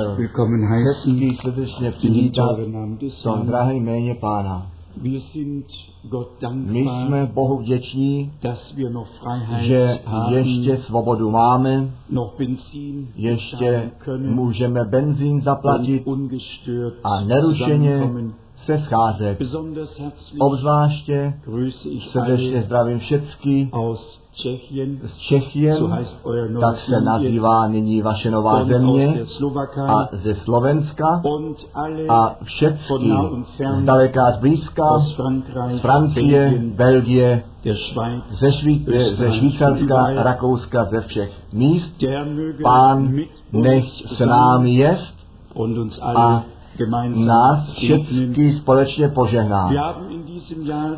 willkommen heißen v drahém jméně Pána. My jsme Bohu vděční, dass wir noch Freiheit že ještě svobodu máme, noch Benzin ještě můžeme benzín zaplatit a nerušeně. Se scházet. Obzvláště srdečně zdravím všecky z Čechien, tak se nazývá nyní vaše nová země, a ze Slovenska a všechny von nah und fern zdaleka a zblízka, aus Frankreich, z Francie, Belgie, ze, Šví, ze Švýcarska. Rakouska, ze všech míst. Pán nech s námi jest und uns a nás všechny společně požehná.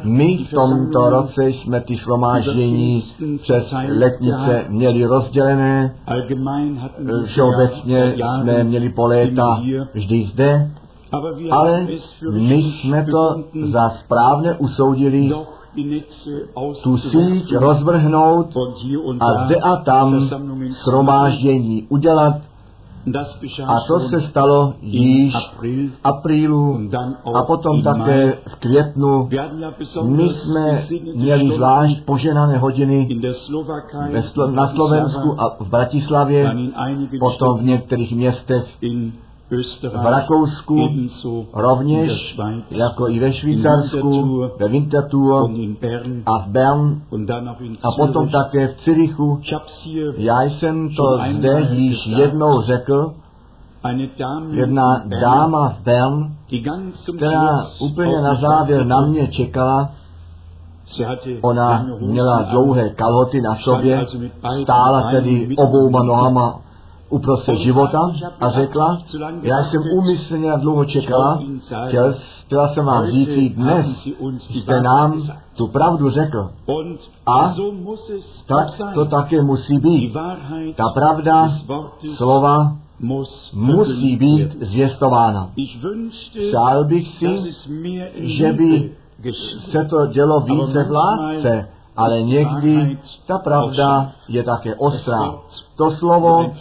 My v tomto roce jsme ty shromáždění přes letnice měli rozdělené, wir všeobecně jsme měli po léta vždy zde, ale my jsme to za správně usoudili tu síť rozvrhnout a zde a tam shromáždění udělat a to se stalo již v aprílu a potom také v květnu. My jsme měli zvlášť poženané hodiny na Slovensku a v Bratislavě, potom v některých městech v Rakousku, rovněž jako i ve Švýcarsku, ve Winterthur a v Bern a potom také v Cirichu. Já jsem to zde již jednou řekl, jedna dáma v Bern, která úplně na závěr na mě čekala, ona měla dlouhé kalhoty na sobě, stála tedy obouma nohama uprostřed života a řekla, já jsem úmyslně na dlouho čekala, chtěl, chtěla jsem vám říct, dnes jste nám tu pravdu řekl. A Tak to také musí být. Ta pravda slova musí být zvěstována. Přál bych si, že by se to dělo více v lásce, ale někdy ta pravda je také ostrá. To slovo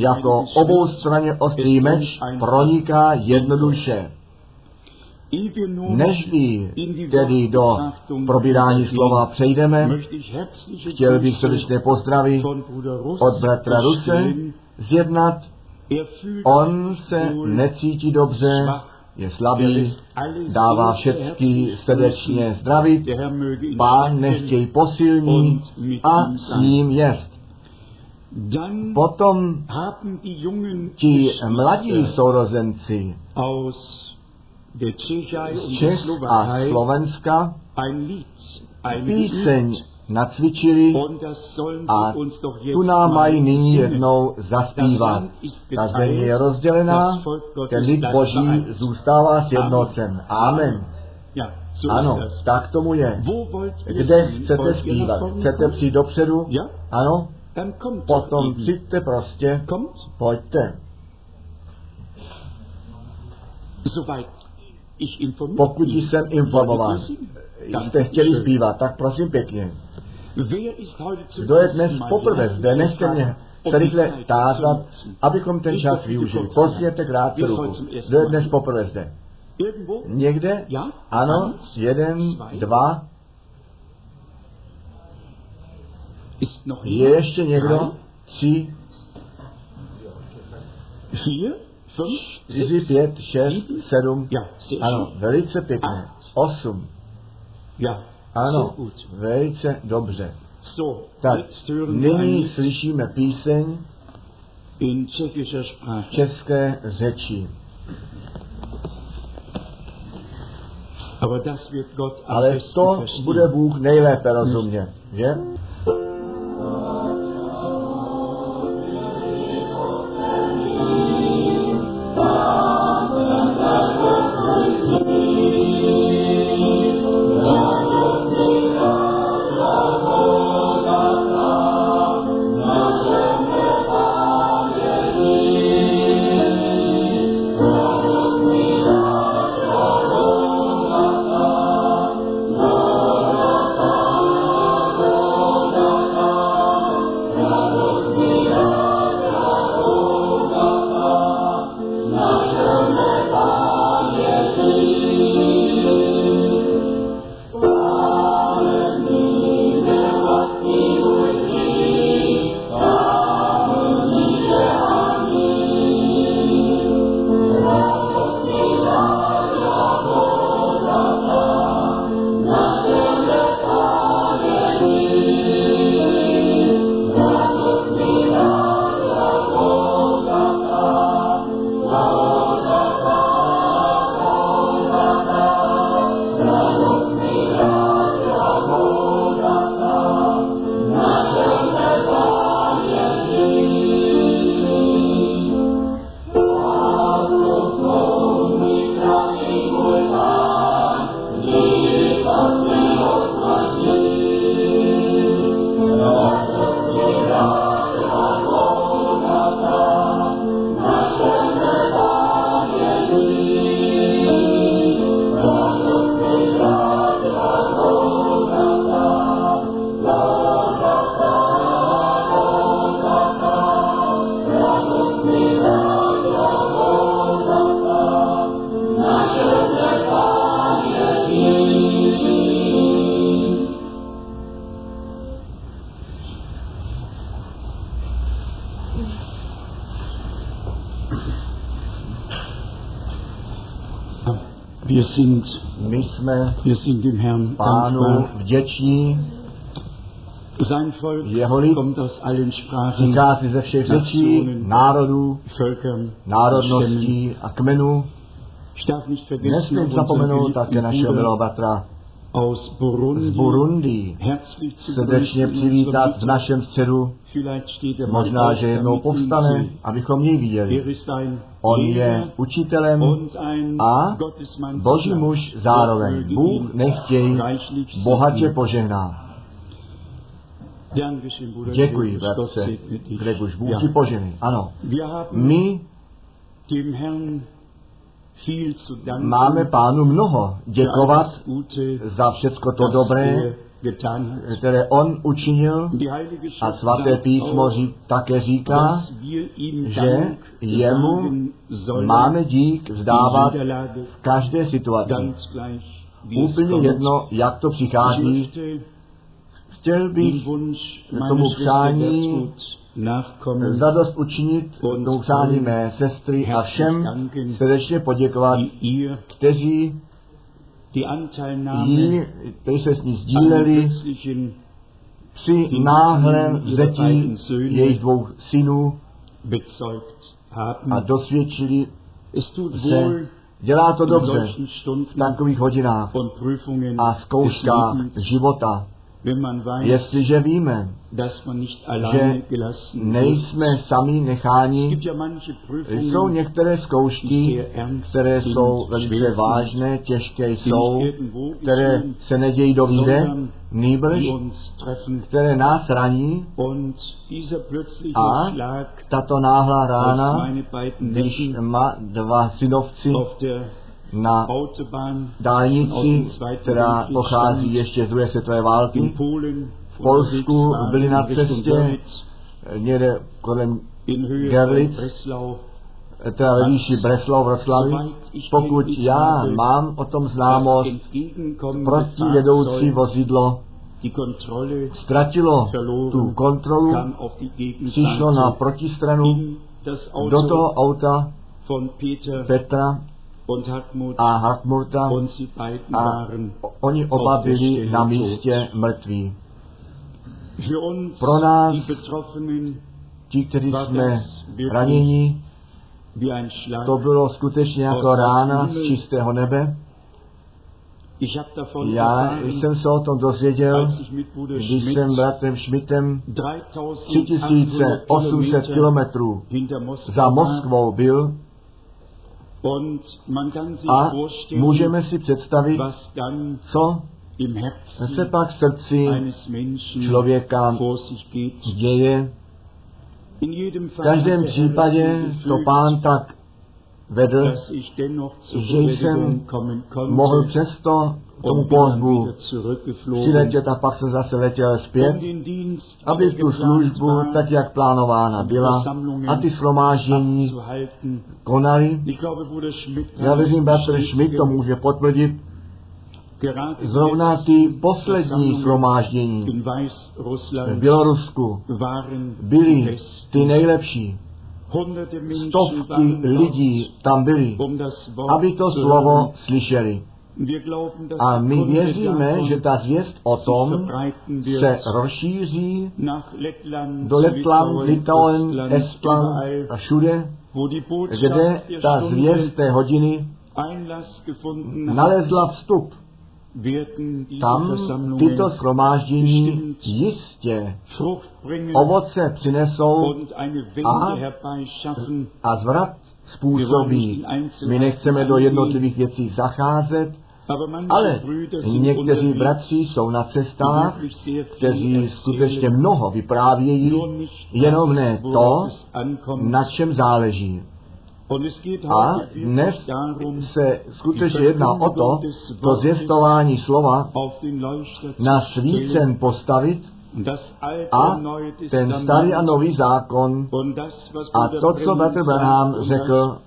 jako oboustranně ostrý meč proniká jednoduše. Než tedy do probírání slova přejdeme, chtěl bych srdečně Russ od bratra Ruse zjednat. On se necítí dobře. Je Er slabý, dává herzlich srdečně zdravit, pán nechtěj posilní a s ním jest. Potom ti mladí sourozenci z Čech a Slovenska píseň nacvičili a tu nám mají nyní jednou zaspívat. Ta země je rozdělená, ten lid Boží zůstává sjednocen. Amen. Ja, so Ano, tak tomu je. Kde chcete zpívat? Chcete přijít dopředu? Ano? Potom přijďte prostě, pojďte. Pokud jsem informován, jste chtěli zpívat, tak prosím pěkně. Kdo je dnes poprvé zde, nechte mě rychle tázat, abychom ten čas využili. Pozděte krátce ruku. Kdo je dnes poprvé zde? Někde? Ano, jeden, dva. Noch Je ještě někdo? Tři, čtyři, pět, šest, sedm. Ano, velice pěkně. Osm. Ano, velice dobře. Tak, nyní slyšíme píseň v české řeči. Ale to bude Bůh nejlépe rozumět, že? Jsme pánu vděční, Sein Volk Jeho lid kommt aus allen Sprachen, říká si ze všech řečí, národů, Völkern, národností a kmenů. Nesmím zapomenout také našeho milého bratra aus z Burundi, Burundi herzlich zu srdečně přivítat v našem středu. Er Možná, že jednou povstane, abychom jej viděli. On je učitelem a boží muž zároveň. Bůh nechtěj bohatě požehná. Děkuji, bratře, dich. Gregor, Bůh ti požehnej. Ano, my máme pánu mnoho. Děkovat za všecko to dobré, er které on učinil. A svaté písmo také říká, že jemu máme dík vzdávat v každé situaci. Úplně jedno, jak to Ich přichází. Chtěl bych tomu přání zadost učinit tomu přání mé sestry a všem srdečně poděkovat, kteří jí, kteří se s ní sdíleli při náhlém vzetí jejich dvou synů a dosvědčili se. Dělá to dobře v takových hodinách a zkouškách života, jestliže víme, wird. nejsme sami necháni, jsou některé zkoušky, které jsou velice vážné, těžké jsou, které se nedějí do víde, nýbrž, které nás raní a tato náhlá rána, když má dva synovci na dálnici, která pochází ještě z druhé světové války, Polen Polsku byli na cestě někde kolem Breslau. teda ve výši Breslau, Vroclavy. Pokud já mám o tom známost, proti jedoucí vozidlo ztratilo tu kontrolu, přišlo na protistranu do toho auta Petra und Hartmut a Hartmurta und sie beiden a waren oni oba byli na místě mrtví. Pro nás, ti, kteří jsme raněni, to bylo skutečně jako rána z čistého nebe. Já jsem se o tom dozvěděl, když jsem bratrem Schmidtem 3800 3800 Kilometer kilometrů za. Moskvou byl a můžeme si představit, co? im se pak v srdci člověka děje. V každém Herr případě to pán tak vedl, že jsem mohl přesto tomu pohřbu přiletět a pak jsem zase letěl zpět, aby tu službu, tak jak plánována byla, a ty abzuhalten. konali. Já věřím, bratr Schmidt to může potvrdit. Zrovna ty poslední shromáždění v Bělorusku byly ty nejlepší. Stovky lidí tam Wort aby to slovo slyšeli. A my věříme, že ta zvěst o tom se rozšíří Lettland, do Letland, Litauen, Estland, a všude, kde ta zvěst té hodiny nalezla vstup. Tam tyto shromáždění jistě ovoce přinesou herbeischaffen. a zvrat způsobí. My nechceme do jednotlivých věcí zacházet, ale někteří bratři jsou na cestách, kteří skutečně mnoho vyprávějí, jenom ne to, na čem záleží. A dnes se skutečně jedná o to, to zvěstování slova na svícen postavit a ten starý a nový zákon a to, co Bratr Branham und řekl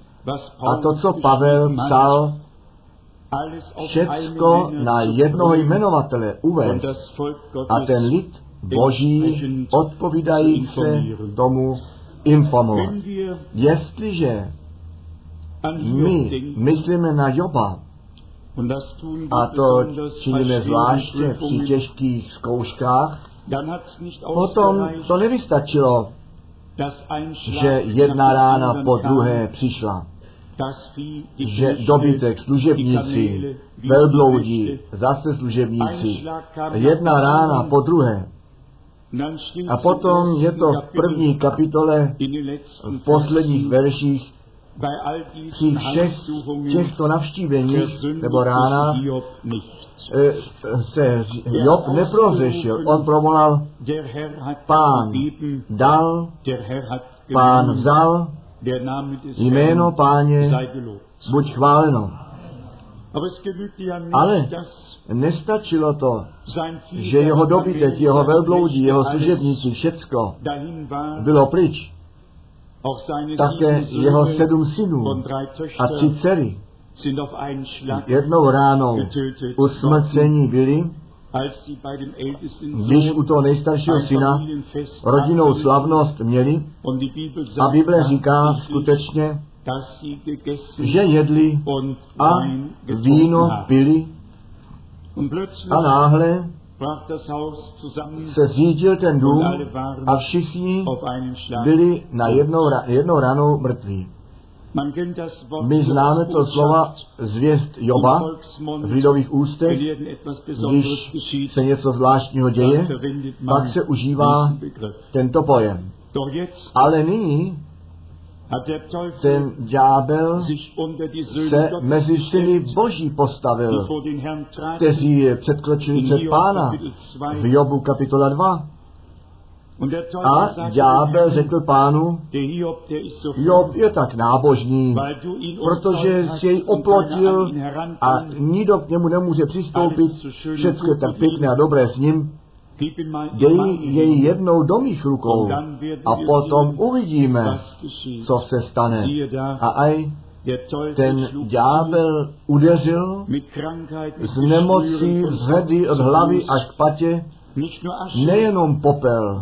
a to, co Pavel psal, všecko na jednoho jmenovatele uvést a ten lid boží odpovídají se tomu informovat. Jestliže my myslíme na Joba, A to činíme zvláště při těžkých zkouškách. Potom to nevystačilo, že jedna rána po druhé přišla. Že dobytek, služebníci, Knechte. zase služebníci. Jedna rána po druhé. A potom je to v první kapitole, v posledních verších, při všech těchto navštíveních nebo rána eh, se Job neprozešil. On provolal, Pán. dal, pán vzal, jméno páně buď chváleno. Ale nestačilo to, že jeho dobytek, jeho velbloudí, jeho služebníci, všecko bylo pryč. Také jeho sedm synů a tři dcery jednou ránou getötet usmrcení byli, když u toho nejstaršího syna rodinnou abhielten. slavnost měli a Bible říká skutečně, že jedli a víno pili a náhle se zřídil ten dům a všichni byli na jednou, ra- jednou ranou mrtví. My známe to slova zvěst Joba v lidových ústech, když se něco zvláštního děje, pak se užívá tento pojem. Ale nyní ten ďábel se mezi syny boží postavil, kteří předkročili In před pána Kapitel 2. v Jobu kapitola 2. A ďábel řekl pánu, Job je tak nábožný, protože si jej oplotil a nikdo k němu nemůže přistoupit, všechno je tak pěkné a dobré s ním, dej jej jednou do mých rukou a potom uvidíme, co se stane. A aj ten ďábel udeřil z nemocí und vzhedy od hlavy až k patě, nejenom popel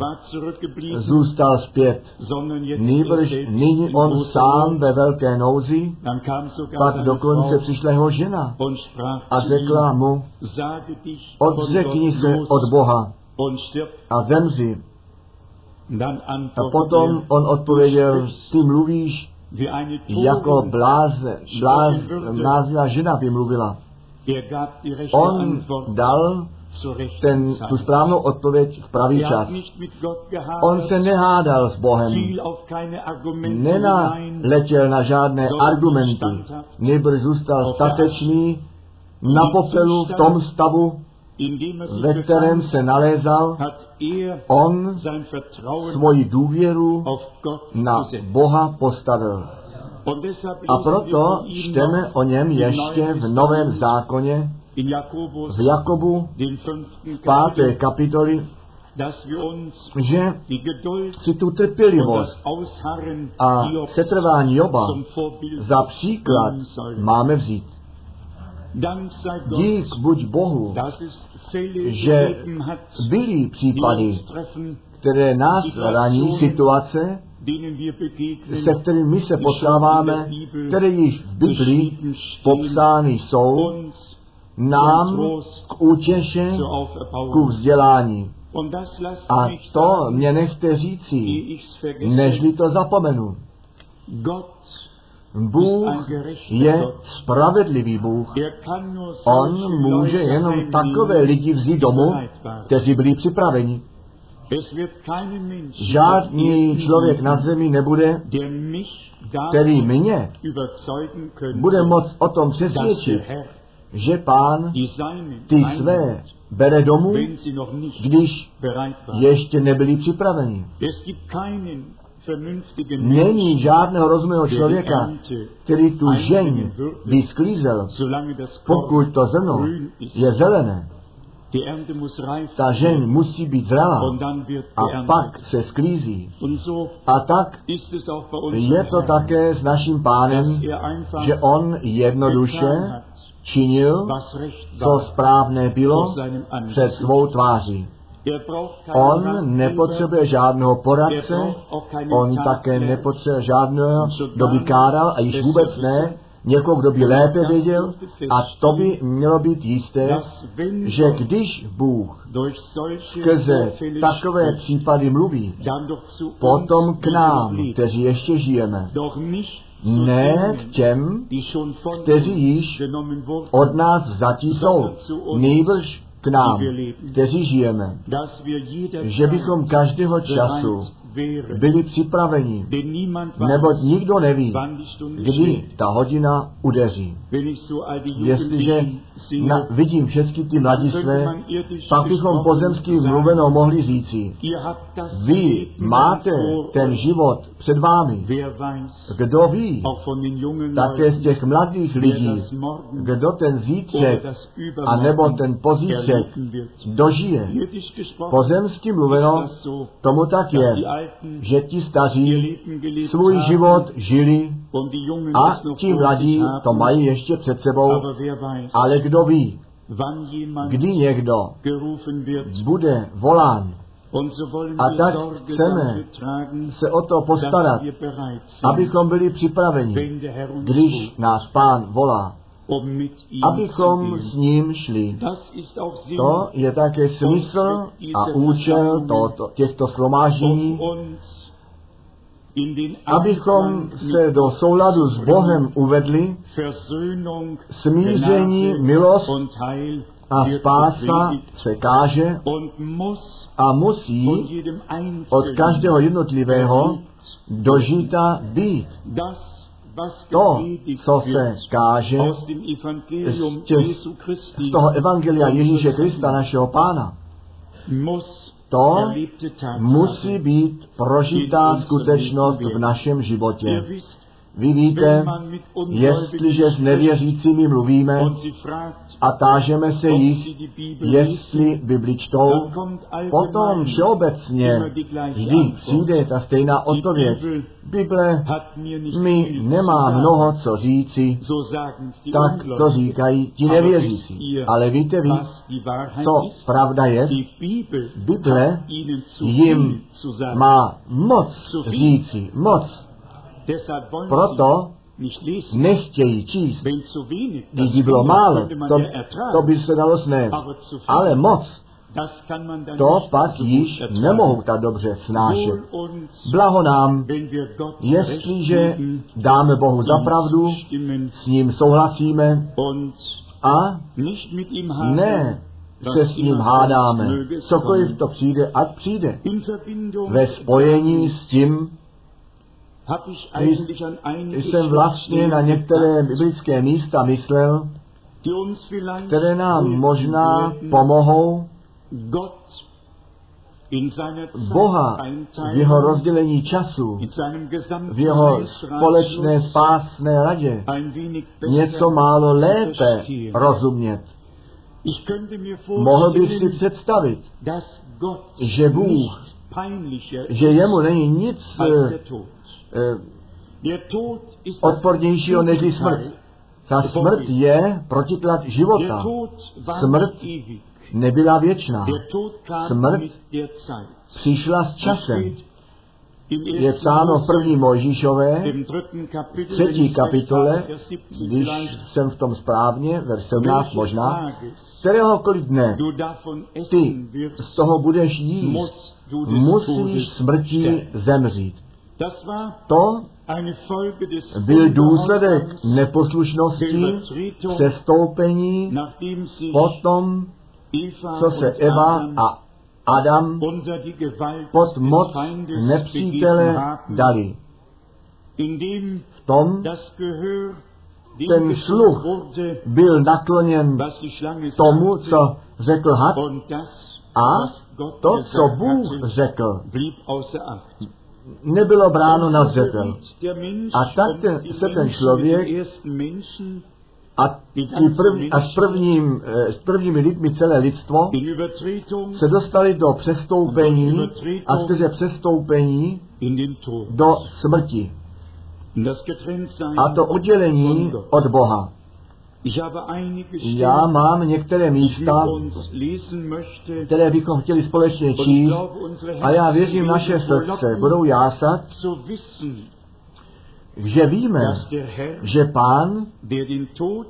zůstal zpět, nýbrž nyní on sám ve velké nouzi, pak dokonce přišla jeho žena a řekla mu, odřekni se od Boha a zemři. A potom on odpověděl, ty mluvíš jako bláze, bláz, bláznivá žena by mluvila. On dal ten, tu správnou odpověď v pravý čas. On se nehádal s Bohem, nenaletěl na žádné argumenty, nýbrž zůstal statečný na popelu v tom stavu, er ve kterém se nalézal, er on svoji důvěru na. Boha postavil. A proto čteme o něm ještě v Novém zákoně, v Jakobu, fünften páté uns že si tu trpělivost a setrvání Joba za příklad máme vzít. Dík buď Bohu, že byly případy, které nás raní, situace, se kterými my se potkáváme, které již v Biblii popsány jsou, nám k útěše, ku vzdělání. A to mě nechte říci, nežli to zapomenu. Bůh je spravedlivý Bůh. er On může jenom takové lidi vzít domů, kteří byli připraveni. Žádný člověk na zemi nebude, který mě bude moct o tom přesvědčit, že pán ty své bere domů, když ještě nebyli připraveni. Není žádného rozumného člověka, který tu žeň by sklízel, pokud to zrno je zelené. Ta žeň musí být wird a pak se sklízí. A tak je to také s naším pánem, er že on jednoduše činil, co správné bylo před svou tváří. On nepotřebuje žádného poradce, on také nepotřebuje žádného, kdo by káral, a již vůbec ne, někoho, kdo by lépe věděl a to by mělo být jisté, že když Bůh skrze takové případy mluví, potom k nám, kteří ještě žijeme, ne k těm, kteří již od nás vzatí jsou, nejbrž k nám, kteří žijeme, že bychom každého času. Byli připraveni, neboť nikdo neví, kdy ta hodina udeří. Jestliže na, vidím všechny ty mladistvé, pak bychom sagen, mluveno mohli říci, vy máte ten život před vámi. Kdo ví, také z těch mladých lidí, kdo ten zítřek a nebo ten pozítřek dožije. Pozemsky mluveno, tomu tak je, že ti staří svůj život žili a ti mladí to mají ještě před sebou, ale kdo ví, kdy někdo bude volán. A tak chceme se o to postarat, abychom byli připraveni, když nás pán volá, abychom zu s ním šli. To je také smysl a účel tohoto, těchto um shromáždění, den abychom se do souladu s. Bohem uvedli, smíření, milost a spása se káže a musí od každého jednotlivého dožita být. To, co se káže z těch- z toho Evangelia Ježíše Krista, našeho pána, to musí být prožitá skutečnost v našem životě. Vy víte, jestliže s nevěřícími mluvíme a tážeme se jich, jestli Bibli čtou, potom všeobecně vždy přijde ta stejná odpověď. Bible mi nemá mnoho co říci, tak to říkají ti nevěřící. Ale víte vy, co pravda je? Bible jim má moc říci, moc. Proto nechtějí číst. Když by bylo málo, to, to by se dalo snést. Ale moc, to pak již nemohou tak dobře snášet. Blaho nám, jestliže dáme Bohu za pravdu, s ním souhlasíme a ne se s ním hádáme. Cokoliv to přijde, ať přijde. Ve spojení s tím jsem vlastně na některé biblické místa myslel, které nám možná pomohou Boha v jeho rozdělení času, v jeho společné spásné radě něco málo lépe rozumět. Mohl bych si představit, že Bůh, že jemu není nic odpornějšího než smrt. Ta smrt je protiklad života. Smrt. Nebyla věčná. Smrt. Přišla s časem. Je psáno v první Mojžíšové, třetí kapitole, habe, Vers 17 když jsem v tom správně, ver 17 welches možná, kteréhokoliv dne ty z toho budeš jíst, musíš sterben. zemřít. Das war To eine Folge des byl důsledek neposlušnosti, přestoupení, potom, Eva co se Eva a Adam pod moc nepřítele dali. indem V tom das Gehör dem ten sluch byl nakloněn tomu, co řekl had, und das, a to, co Bůh řekl. Nebylo bráno na zřetel. A tak ten- se ten člověk A prv, a s, prvním, eh, s prvními lidmi celé lidstvo se dostali do přestoupení a skrze přestoupení do smrti. A to oddělení od Boha. Já mám některé místa, které bychom chtěli společně číst a já věřím, naše srdce budou jásat, že víme, že Pán,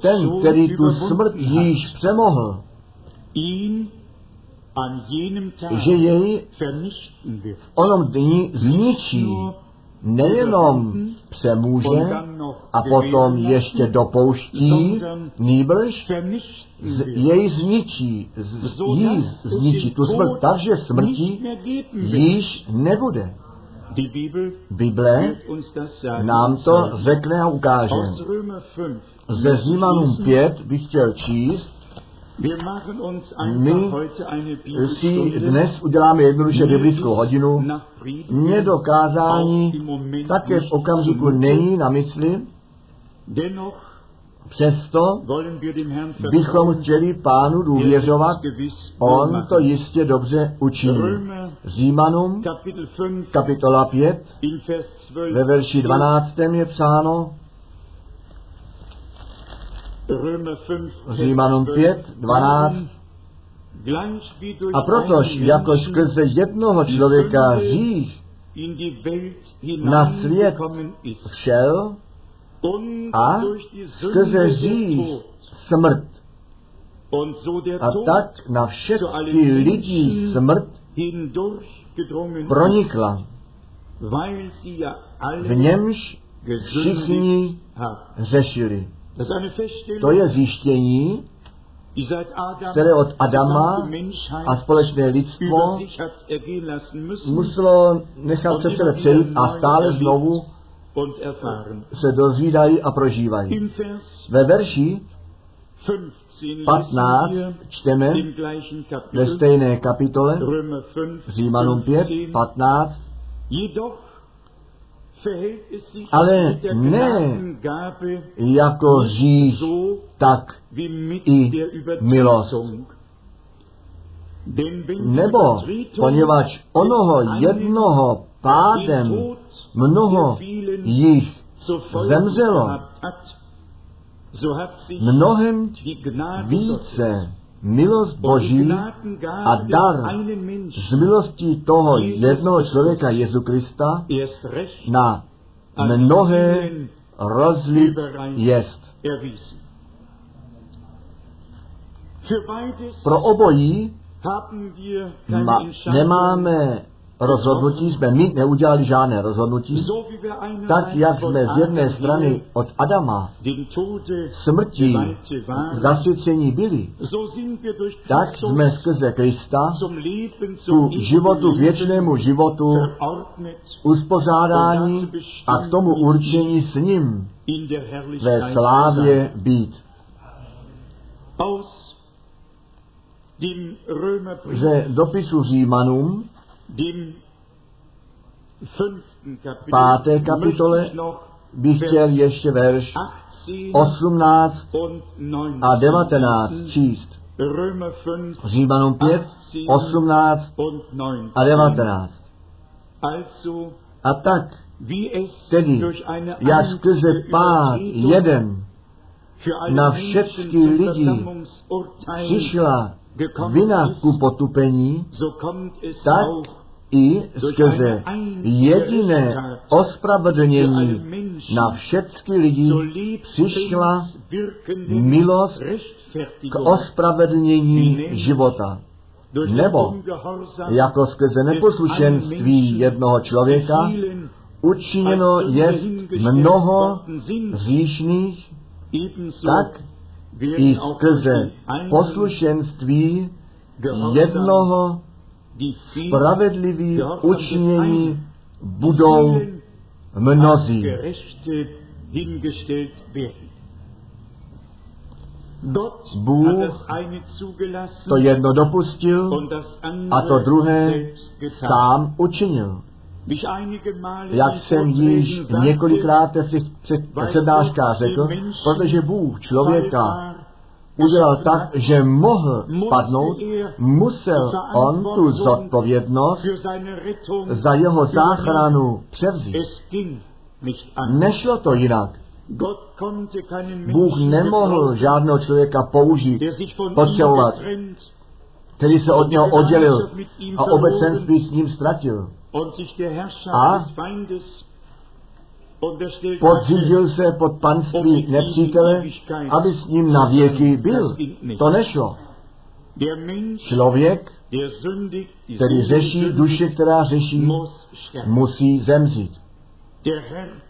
ten, který tu smrt již přemohl, že jej onom dní zničí, nejenom přemůže a potom ještě dopouští, nýbrž z- jej zničí, z- jí zničí tu smrt, takže smrti již nebude. Bible sagen. nám to řekne a ukáže. Aus Römer 5. Ze Římanům 5 bych chtěl číst, My si dnes uděláme jednoduše biblickou hodinu. nach Predigen Mně do kázání auch im Moment také v okamžiku není na mysli, přesto bychom chtěli pánu der důvěřovat, on to jistě dobře učiní. Římanům, Kapitel 5 kapitola 5, in Vers 12 ve verši steht, 12. je psáno, Römer 5 Vers Římanům 12, 5, 12, Gleich wie durch a protož jako skrze jednoho člověka hřích na svět und a skrze hřích smrt. A tak na všechny lidi smrt pronikla, weil sie ja v němž všichni řešili. To je zjištění, které od Adama a společné lidstvo muselo nechat se sebe přejít a stále znovu se dozvídají a prožívají. Ve verši 15 lesen 15 wir čteme ve stejné kapitole Römer 5, Římanům 5, 15. 15, Jedoch verhält es sich Ale ne jako říš, tak i milost. Nebo poněvadž onoho jednoho pádem mnoho jich zemřelo. mnohem více milost Boží a dar z milostí toho jednoho člověka Jezu Krista na mnohé rozlip jest. Pro obojí ma, nemáme rozhodnutí, jsme my neudělali žádné rozhodnutí, tak jak jsme z jedné strany od Adama smrti zasvěcení byli, tak jsme skrze Krista ku životu, věčnému životu uspořádání a k tomu určení s ním ve slávě být. Ze dopisu Římanům, páté kapitole, bych chtěl ještě verš 18 18 und 19 a 19 lesen. číst. Römer 5 Římanům 5, 18 und 19. a 19. Also, A tak, wie es tedy, durch eine jak skrze pád jeden na všechny lidi přišla gekommen vina ist, ku potupení, tak i skrze jediné ospravedlnění na všechny lidi přišla milost k ospravedlnění života. nebo Jako skrze neposlušenství jednoho člověka učiněno je mnoho ebenso tak i skrze poslušenství jednoho spravedlivý učinění budou mnozí. Bůh To jedno dopustil a to druhé sám učinil. Jak jsem již několikrát v těch před- přednáškách řekl, protože Bůh člověka udělal tak, že mohl padnout, musel on tu zodpovědnost za jeho záchranu převzít. Nešlo to jinak. Bůh nemohl žádného člověka použít, potřebovat, který se od něho oddělil a obecenství s ním ztratil. A stellt podřídil se pod panství nepřítele, aby s ním na věky byl. To nešlo. Člověk, který řeší, duše, která řeší, musí zemřít.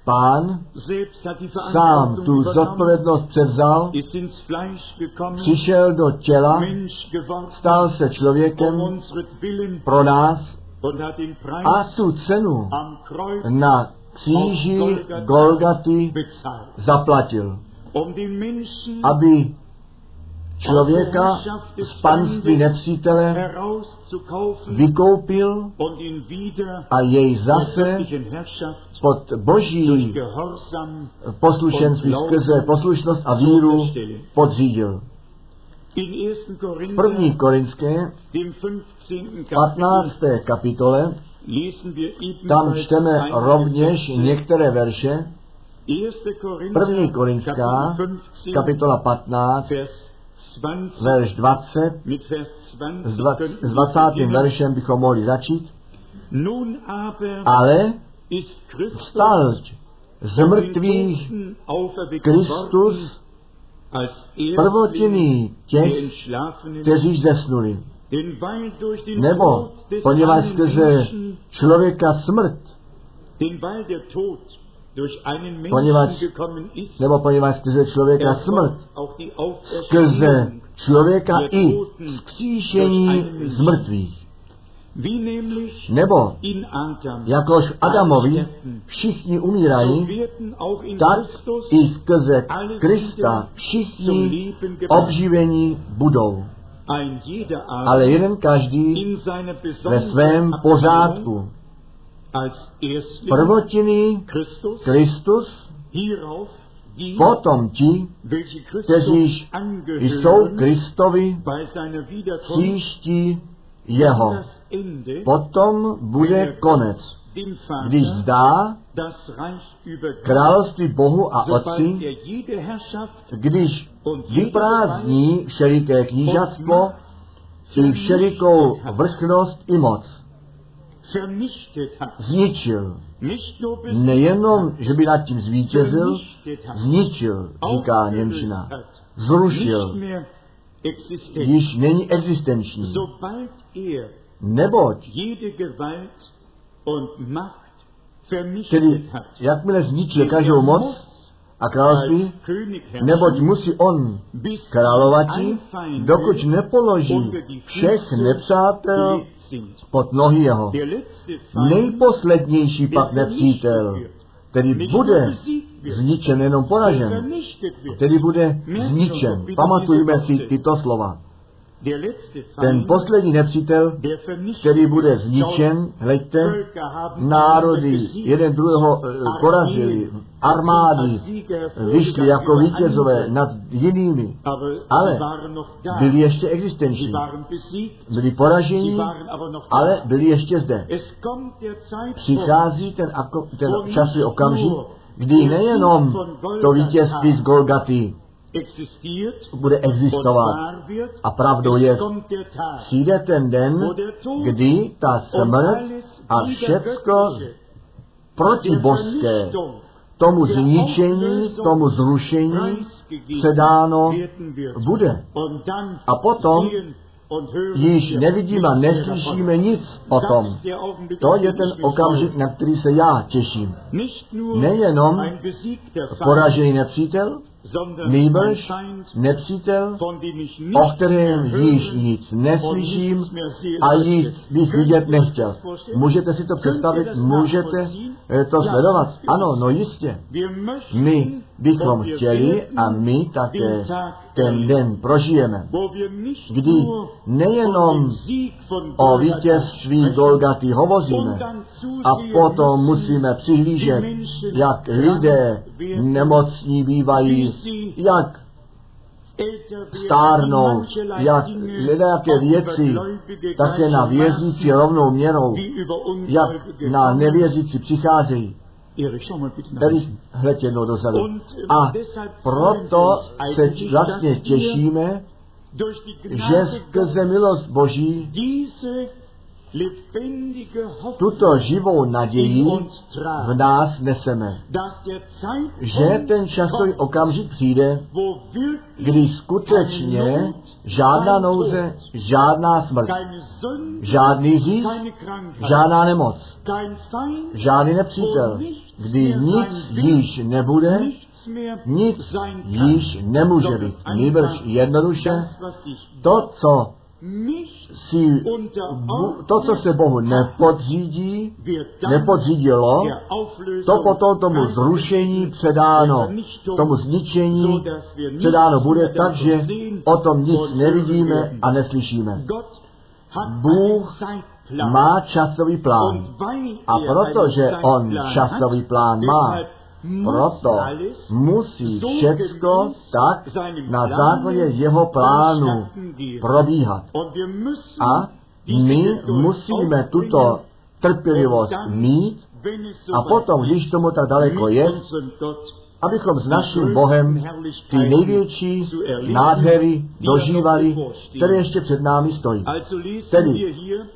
Pán sám tu zodpovědnost převzal, přišel do těla, stal se um člověkem unsretwillen pro nás a tu cenu na kříži Golgaty zaplatil, aby člověka z panství nepřítele vykoupil a jej zase pod boží poslušenství skrze poslušnost a víru podřídil. In 1. V první korinské dem 15. 15. Kapitel, kapitole tam čteme rovněž některé verše. 1. Korinther, První korinská, Kapitel 15, kapitola 15, Vers 20, verš 20, mit Vers s 20 dva- könnten s wir 20. beginnen. veršem bychom mohli začít. Ale vstal z mrtvých Kristus, prvotiny těch, kteří zesnuli. Nebo poněvadž skrze člověka smrt, durch einen Poněvadž- nebo poněvadž skrze člověka smrt, skrze člověka i vzkříšení z mrtvých. Nebo jakož Adamovi všichni umírají, tak i skrze Krista všichni obživení budou. Ale jeden každý ve svém pořádku. Prvotiny Kristus, potom ti, kteří jsou Kristovi příští jeho. Potom bude konec, když zdá království Bohu a Otci, když vyprázdní všeliké knížatstvo i všelikou vrchnost i moc. Zničil. Nejenom, že by nad tím zvítězil, zničil, říká Němčina. Zrušil. Již není existenční. Neboť, tedy jakmile zničil každou moc a království, neboť musí on královati, dokud nepoloží všech nepřátel pod nohy jeho. Nejposlednější pak nepřítel, který bude zničen, jenom poražen, který bude zničen. Pamatujme si tyto slova. Ten poslední nepřítel, který bude zničen, hleďte, národy jeden druhého eh, porazili, armády vyšly jako vítězové nad jinými, Ale byli ještě existenční. Byli poraženi, ale byli ještě zde. Přichází ten, ten časový okamžik, kdy nejenom to vítězství z Golgaty bude existovat a pravdou je, přijde ten den, kdy ta smrt a všecko protibožské tomu zničení, tomu zrušení předáno bude. A potom Již nevidíme mehr neslyšíme nic o tom. To je ten okamžik, na který se já těším. Nejenom Poražený nepřítel, nýbrž nepřítel, o kterém již nic neslyším a nic bych Könnt vidět nechtěl. Můžete si to představit? Můžete eh, to sledovat? Ano, no jistě. My bychom chtěli a my také ten den prožijeme, kdy nejenom o vítězství Golgaty hovoříme a potom musíme přihlížet, jak lidé nemocní bývají, jak stárnou, jak auch věci také na věřící rovnou měrou, jak na nevěřící přicházejí. Jednou dozadu. A proto se vlastně těšíme, že skrze milost Boží tuto živou naději v nás neseme. Že ten časový okamžik přijde, kdy skutečně žádná nouze, žádná smrt, žádný Krankheit, žádná nemoc, žádný nepřítel, kdy nic již nebude, nic již nemůže být. Nýbrž jednoduše to, co si, to, co se Bohu nepodřídí, nepodřídilo, to potom tomu zrušení předáno, tomu zničení předáno bude, takže o tom nic nevidíme a neslyšíme. Bůh. Má časový plán. A er protože on časový plán má, proto musí všecko tak na základě jeho plánu probíhat. A my musíme tuto trpělivost mít a potom, když tomu tak daleko je, abychom s naším Bohem ty největší nádhery dožívali, které ještě před námi stojí. Tedy,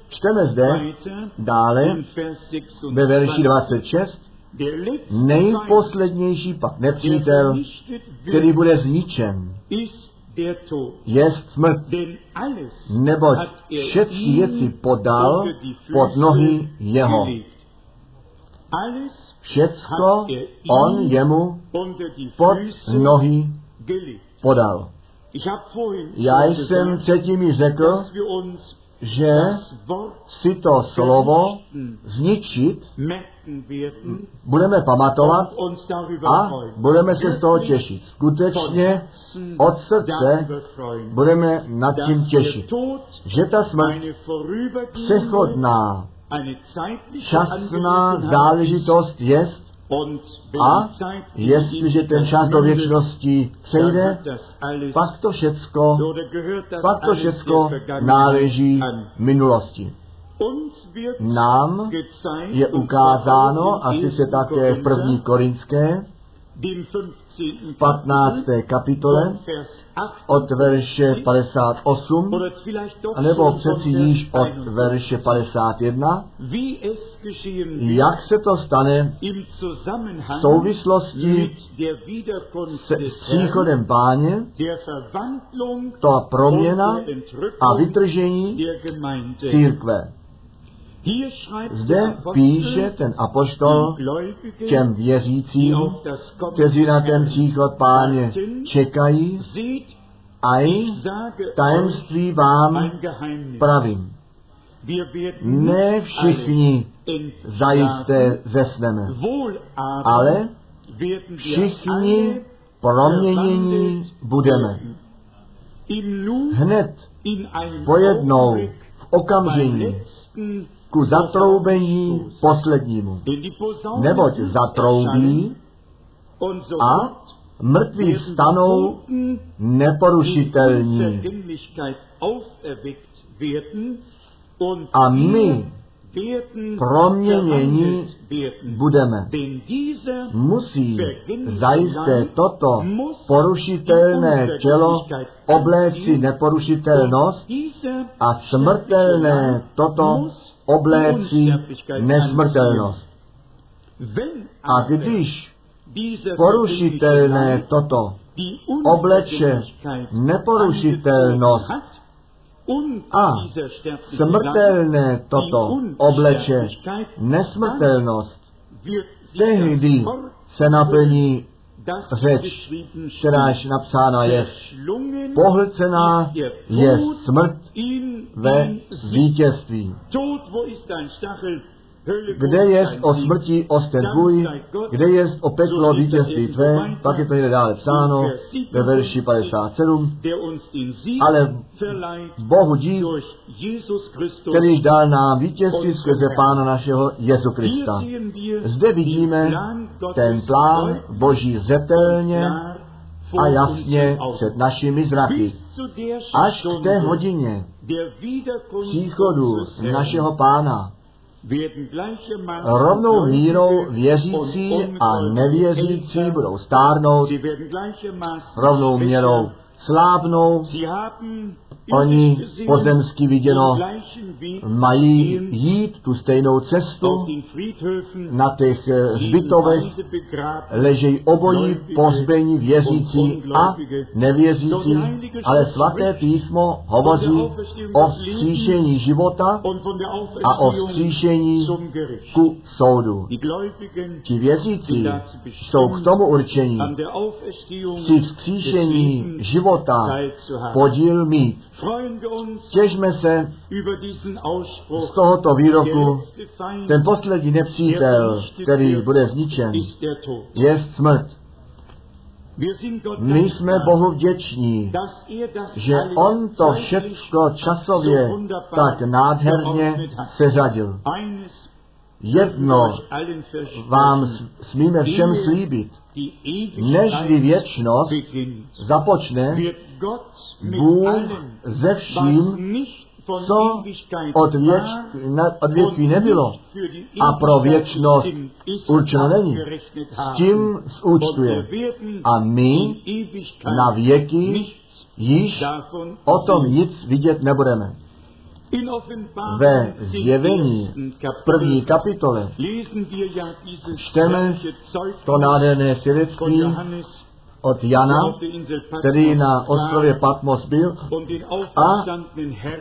Čteme zde dále ve verši 26. 26, Der letzte Feind, nejposlednější pak nepřítel, který bude zničen, je smrt. Neboť er všechny věci podal pod nohy jeho. Všecko er on jemu pod nohy podal. Já jsem předtím již řekl, že si to slovo zničit budeme pamatovat a budeme se z toho těšit. Skutečně od srdce budeme nad tím těšit. Že ta smrt přechodná, časná záležitost je a jestliže ten čas do věčnosti přejde, pak to všecko, pak to všecko náleží minulosti. Nám je ukázáno, a sice 1. také v první Korinské, dem 15. 15. Kapitel, kapitole, von Vers 8, od verše 58, oder vielleicht doch anebo schon von přeci již od 51. verše 51, Wie es geschehen wird jak se to stane v souvislosti Herrn, příchodem páně, ta proměna a vytržení církve. Zde píše ten apoštol Gläubigen, těm věřícím, kteří na ten příchod páně čekají, a tajemství vám pravím. Ne všichni zajisté zesneme, ale všichni proměnění budeme. Hned pojednou v okamžení ku zatroubení poslednímu. Neboť zatroubí a mrtví vstanou neporušitelní. A my proměnění budeme. Musí zajisté toto porušitelné tělo obléci neporušitelnost a smrtelné toto obléci nesmrtelnost. A když porušitelné toto obleče neporušitelnost a smrtelné toto obleče nesmrtelnost, tehdy se naplní řeč, kteráž napsána je, pohlcená je smrt ve vítězství. Kde dein o smrti osten tvůj, kde jest o peklo vítězství tvé, pak je to někde dále psáno ve verši 57, Der uns den Sieg ale Bohu dík, durch Jesus Christus. který dal nám vítězství skrze Pána našeho Jezu Krista. Zde vidíme ten plán Boží zřetelně a jasně před našimi zraky. Až k té hodině příchodu našeho Pána rovnou und věřící a nevěřící budou stárnout, rovnou měrou slábnou, Oni pozemsky viděno mají jít tu stejnou cestu. Na těch eh, hřbitovech ležejí obojí pozbení věřící a nevěřící, ale svaté písmo hovoří o vzkříšení života a o vzkříšení ku soudu. Ti věřící jsou k tomu určení při vzkříšení života podíl mít. Těžme se z tohoto výroku. Ten poslední nepřítel, který bude zničen, je smrt. My jsme Bohu vděční, že On to všechno časově tak nádherně seřadil. Jedno vám smíme všem slíbit. Nežli věčnost započne, Bůh ze vším, co od, věč, ne, od větví nebylo. a pro věčnost určeno není, s tím zúčtuje. A my na věky již o tom nic vidět nebudeme. Ve zjevení v první kapitole čteme to nádherné svědectví od Jana, který na ostrově Patmos byl a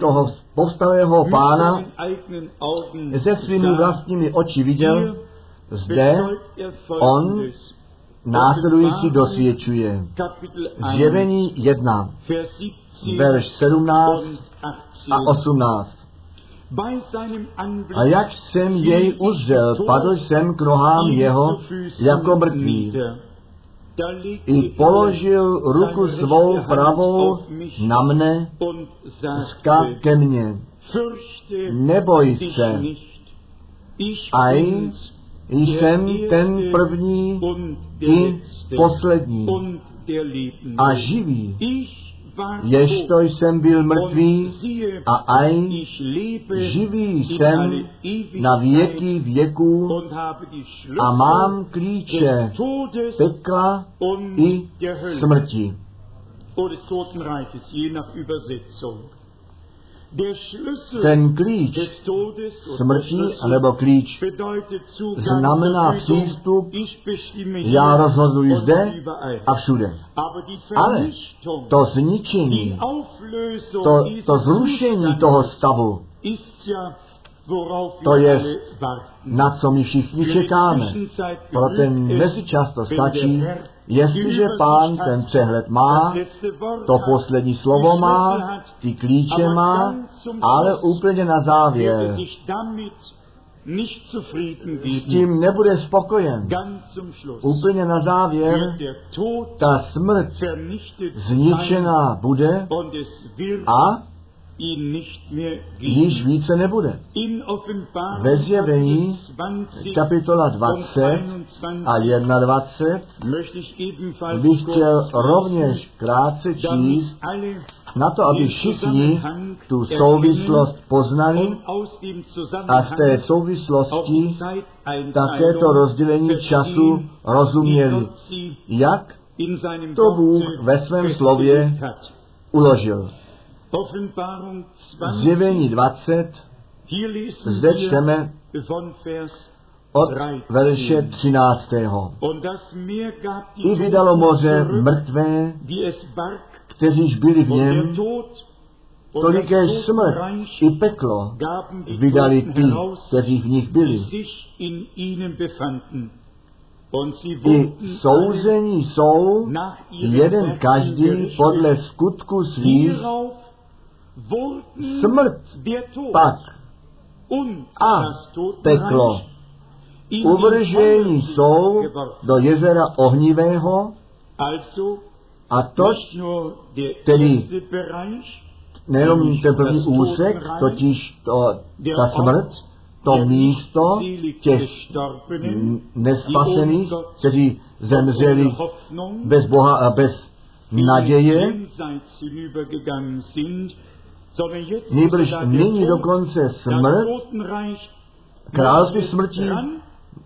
toho povstalého pána se svými vlastními oči viděl, zde on následující dosvědčuje. Zjevení 1, verš 17 a 18. A jak jsem jej uzřel, padl jsem k nohám jeho jako mrtvý. I položil ruku svou pravou na mne, zka ke mně. Neboj se, aj jsem ten první i poslední a živý. Jež to jsem byl mrtvý a aj živý jsem na věky věků a mám klíče pekla i smrti. Ten klíč smrti, nebo klíč znamená přístup, já rozhoduji zde a všude. Ale to zničení, to, to zrušení toho stavu, to je, na co my všichni čekáme. Pro ten mezičas to stačí, jestliže pán ten přehled má, to poslední slovo má, ty klíče má, ale úplně na závěr. S tím nebude spokojen. Úplně na závěr ta smrt zničená bude a již více nebude. Ve zjevení kapitola 20 a 21 bych chtěl rovněž krátce číst na to, aby všichni tu souvislost poznali a z té souvislosti také to rozdělení času rozuměli, jak to Bůh ve svém slově uložil. Zjevení 20, zde čteme od verše 13. I vydalo moře mrtvé, kteříž byli v něm, tolikéž smrt i peklo vydali ty, kteří v nich byli. I souzení jsou jeden každý podle skutku svých smrt. pak. a peklo. Uvržení jsou do jezera ohnivého. A to tedy nejenom ten první úsek, totiž to, ta smrt, to místo těch nespasených, kteří zemřeli bez Boha a bez naděje, Nýbrž nyní dokonce smrt, království smrti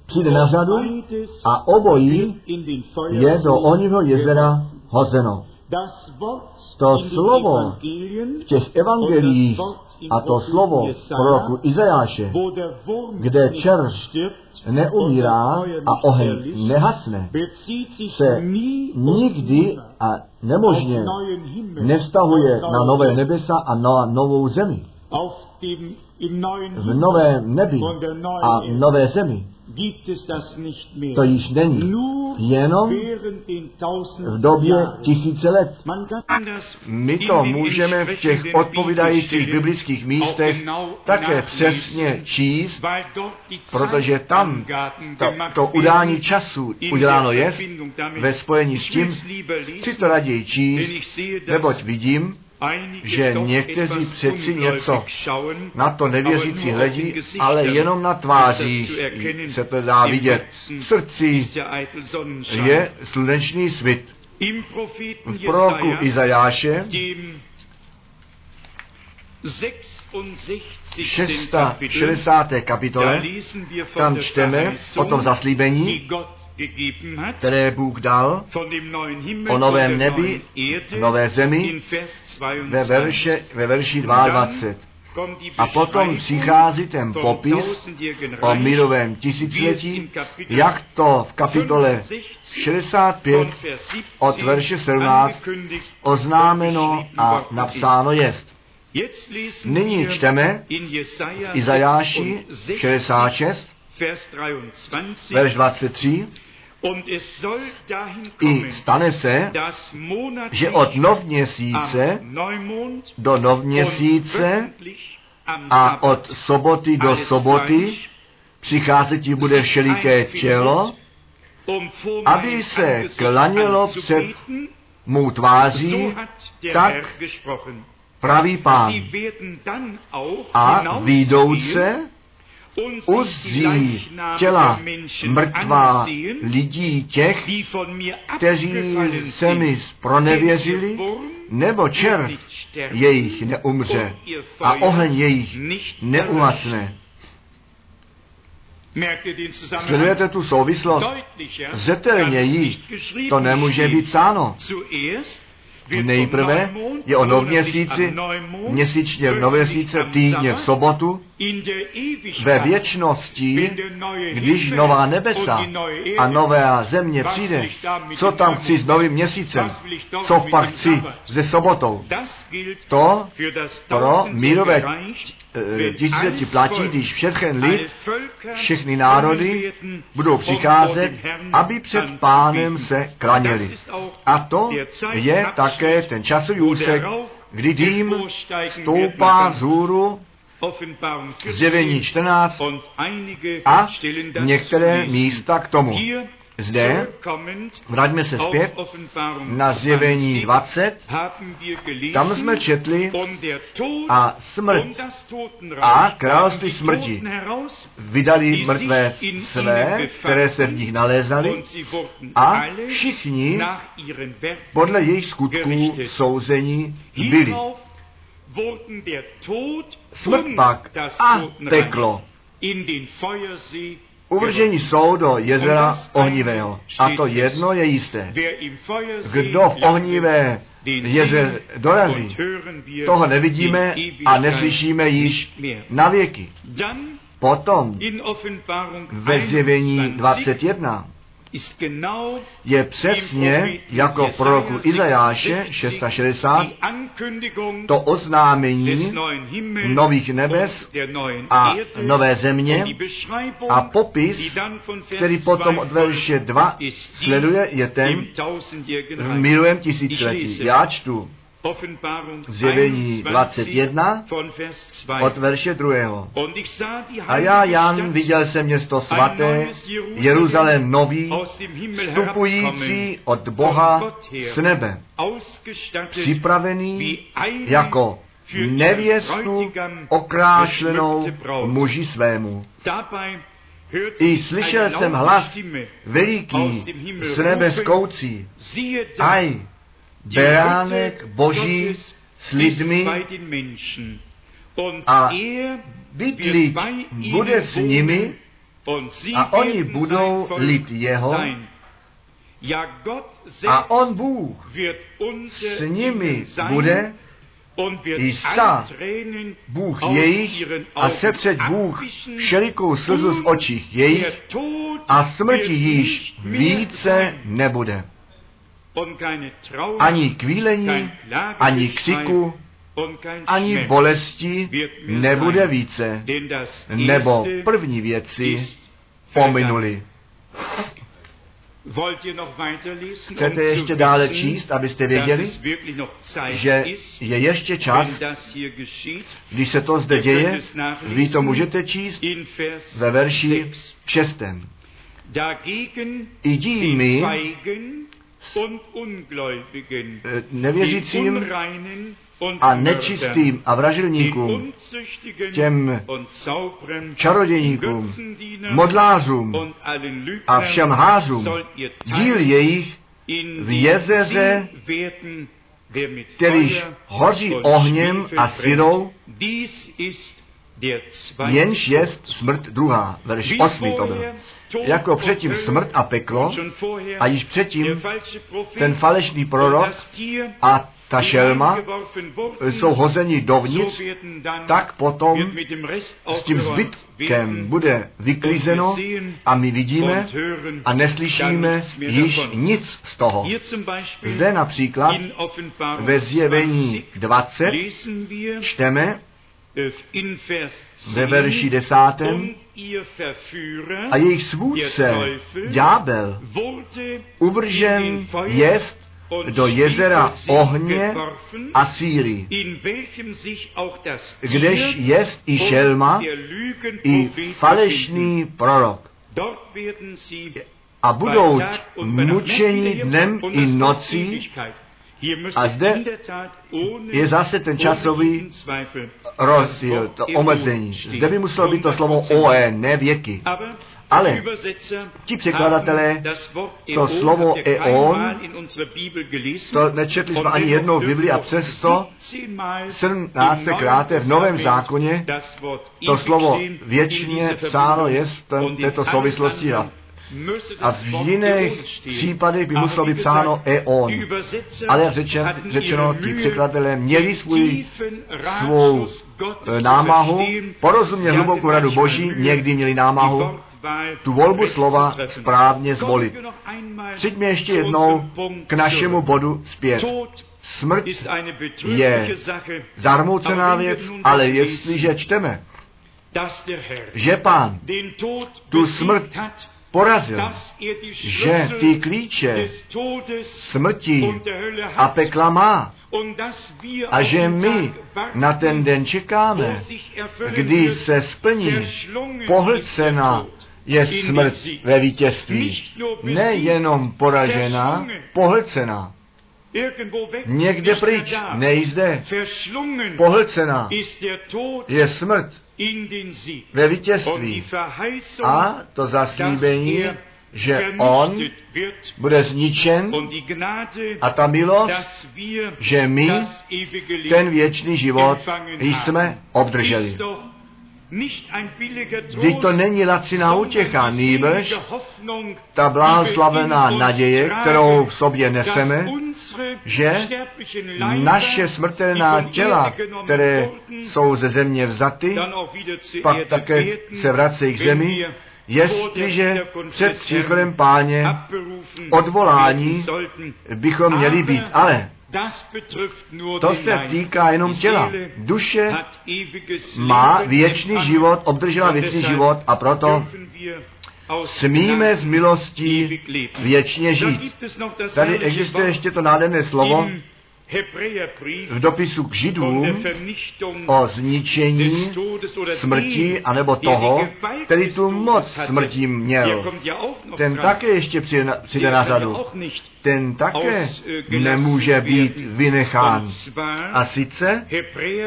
přijde na řadu a obojí je do oního jezera hozeno. To slovo v těch evangelích a to slovo proroku Izajáše, kde čer neumírá a oheň nehasne, se nikdy a nemožně nevztahuje na nové nebesa a na novou zemi. V novém nebi a nové zemi to již není. Jenom v době tisíce let. My to můžeme v těch odpovídajících biblických místech také přesně číst, protože tam to, to udání času uděláno je ve spojení s tím, chci to raději číst, neboť vidím, že někteří přeci něco na to nevěřící hledí, ale jenom na tváři se to dá vidět. V srdci je slunečný svit. V proroku Izajáše 660. kapitole, tam čteme o tom zaslíbení, které Bůh dal o novém nebi, nové zemi ve, verše, ve verši 22. A potom přichází ten popis o mírovém tisíciletí, jak to v kapitole 65 od verše 17 oznámeno a napsáno jest. Nyní čteme Izajáši 66, verš 23, i stane se, že od novměsíce do novměsíce a od soboty do soboty přicházet ti bude všeliké tělo, aby se klanělo před mou tváří, tak pravý pán. A výjdouce uzří těla mrtvá lidí těch, kteří se mi pronevěřili, nebo čer jejich neumře a oheň jejich neuhasne. Sledujete tu souvislost? Zetelněji to nemůže být psáno. Nejprve je o novměsíci, měsíčně v nověsíce, týdně v sobotu, ve věčnosti, když nová nebesa a nová země přijde, co tam chci s novým měsícem, co pak chci se sobotou. To pro mírové eh, tisíciletí platí, když všechen lid, všechny národy budou přicházet, aby před pánem se klaněli. A to je také ten časový úsek, kdy dým stoupá vzhůru zjevení 14 a některé místa k tomu. Zde, vraťme se zpět na zjevení 20, tam jsme četli a smrt a království smrti. Vydali mrtvé své, které se v nich nalézali a všichni podle jejich skutků souzení byli. Smrt pak a peklo uvržení jsou do jezera ohnivého. A to jedno je jisté. Kdo v ohnivé jezer dorazí, toho nevidíme a neslyšíme již na věky. Potom ve zjevení 21 je přesně jako proroku Izajáše 660 to oznámení nových nebes a nové země a popis, který potom od verše 2 sleduje, je ten v milujem tisíciletí. Já čtu Zjevení 21 od verše 2. A já, Jan, viděl jsem město svaté, Jeruzalém nový, vstupující od Boha z nebe, připravený jako nevěstu okrášlenou muži svému. I slyšel jsem hlas veliký z nebe skoucí. Aj, beránek Boží s lidmi a bydlít bude s nimi a oni budou lid jeho A on Bůh s nimi bude i sá Bůh jejich a setřeť Bůh všelikou slzu z očích jejich a smrti již více nebude. Ani kvílení, ani křiku, ani bolesti nebude více, nebo první věci pominuli. Chcete ještě dále číst, abyste věděli, že je ještě čas, když se to zde děje, vy to můžete číst ve verši 6. I dími nevěřícím a nečistým a vražilníkům, těm čarodějníkům, modlářům a všem házům, díl jejich v jezeře, kterýž hoří ohněm a sirou, jenž je smrt druhá, verš 8 to byl. Jako předtím smrt a peklo a již předtím ten falešný prorok a ta šelma jsou hozeni dovnitř, tak potom s tím zbytkem bude vyklízeno a my vidíme a neslyšíme již nic z toho. Zde například ve zjevení 20 čteme ve verši desátém a jejich svůdce, ďábel, uvržen jest do jezera ohně a síry, kdež jest i šelma, i falešný prorok. A budou mučeni dnem i nocí a zde je zase ten časový rozdíl, to omezení. Zde by muselo být to slovo OE, ne věky. Ale ti překladatelé to slovo eon, to nečetli jsme ani jednou v Biblii a přesto 17. krát v Novém zákoně to slovo věčně psáno je v této souvislosti a a v jiných případech by muselo být psáno eon. Ale řečeno, řečeno ti překladatelé měli svůj, svou e, námahu, porozumět hlubokou radu Boží, někdy měli námahu tu volbu slova správně zvolit. Přijďme ještě jednou k našemu bodu zpět. Smrt je zarmoucená věc, ale jestliže čteme, že pán tu smrt porazil, že ty klíče smrti a pekla má. A že my na ten den čekáme, kdy se splní. pohlcena je smrt ve vítězství. Nejenom poražená, pohlcená. Někde pryč, nejde. Pohlcená je smrt ve vítězství. A to zaslíbení, že on bude zničen a ta milost, že my ten věčný život jsme obdrželi. Vždyť to není laciná útěcha, nýbrž ta bláslavená naděje, kterou v sobě neseme, že naše smrtelná těla, které jsou ze země vzaty, pak také se vracejí k zemi, jestliže před příchodem páně odvolání bychom měli být. Ale to se týká jenom těla. Duše má věčný život, obdržela věčný život a proto smíme z milostí věčně žít. Tady existuje ještě to nádherné slovo v dopisu k Židům o zničení smrti, anebo toho, který tu moc smrtí měl. Ten také ještě přijde na řadu. Ten také nemůže být vynechán. A sice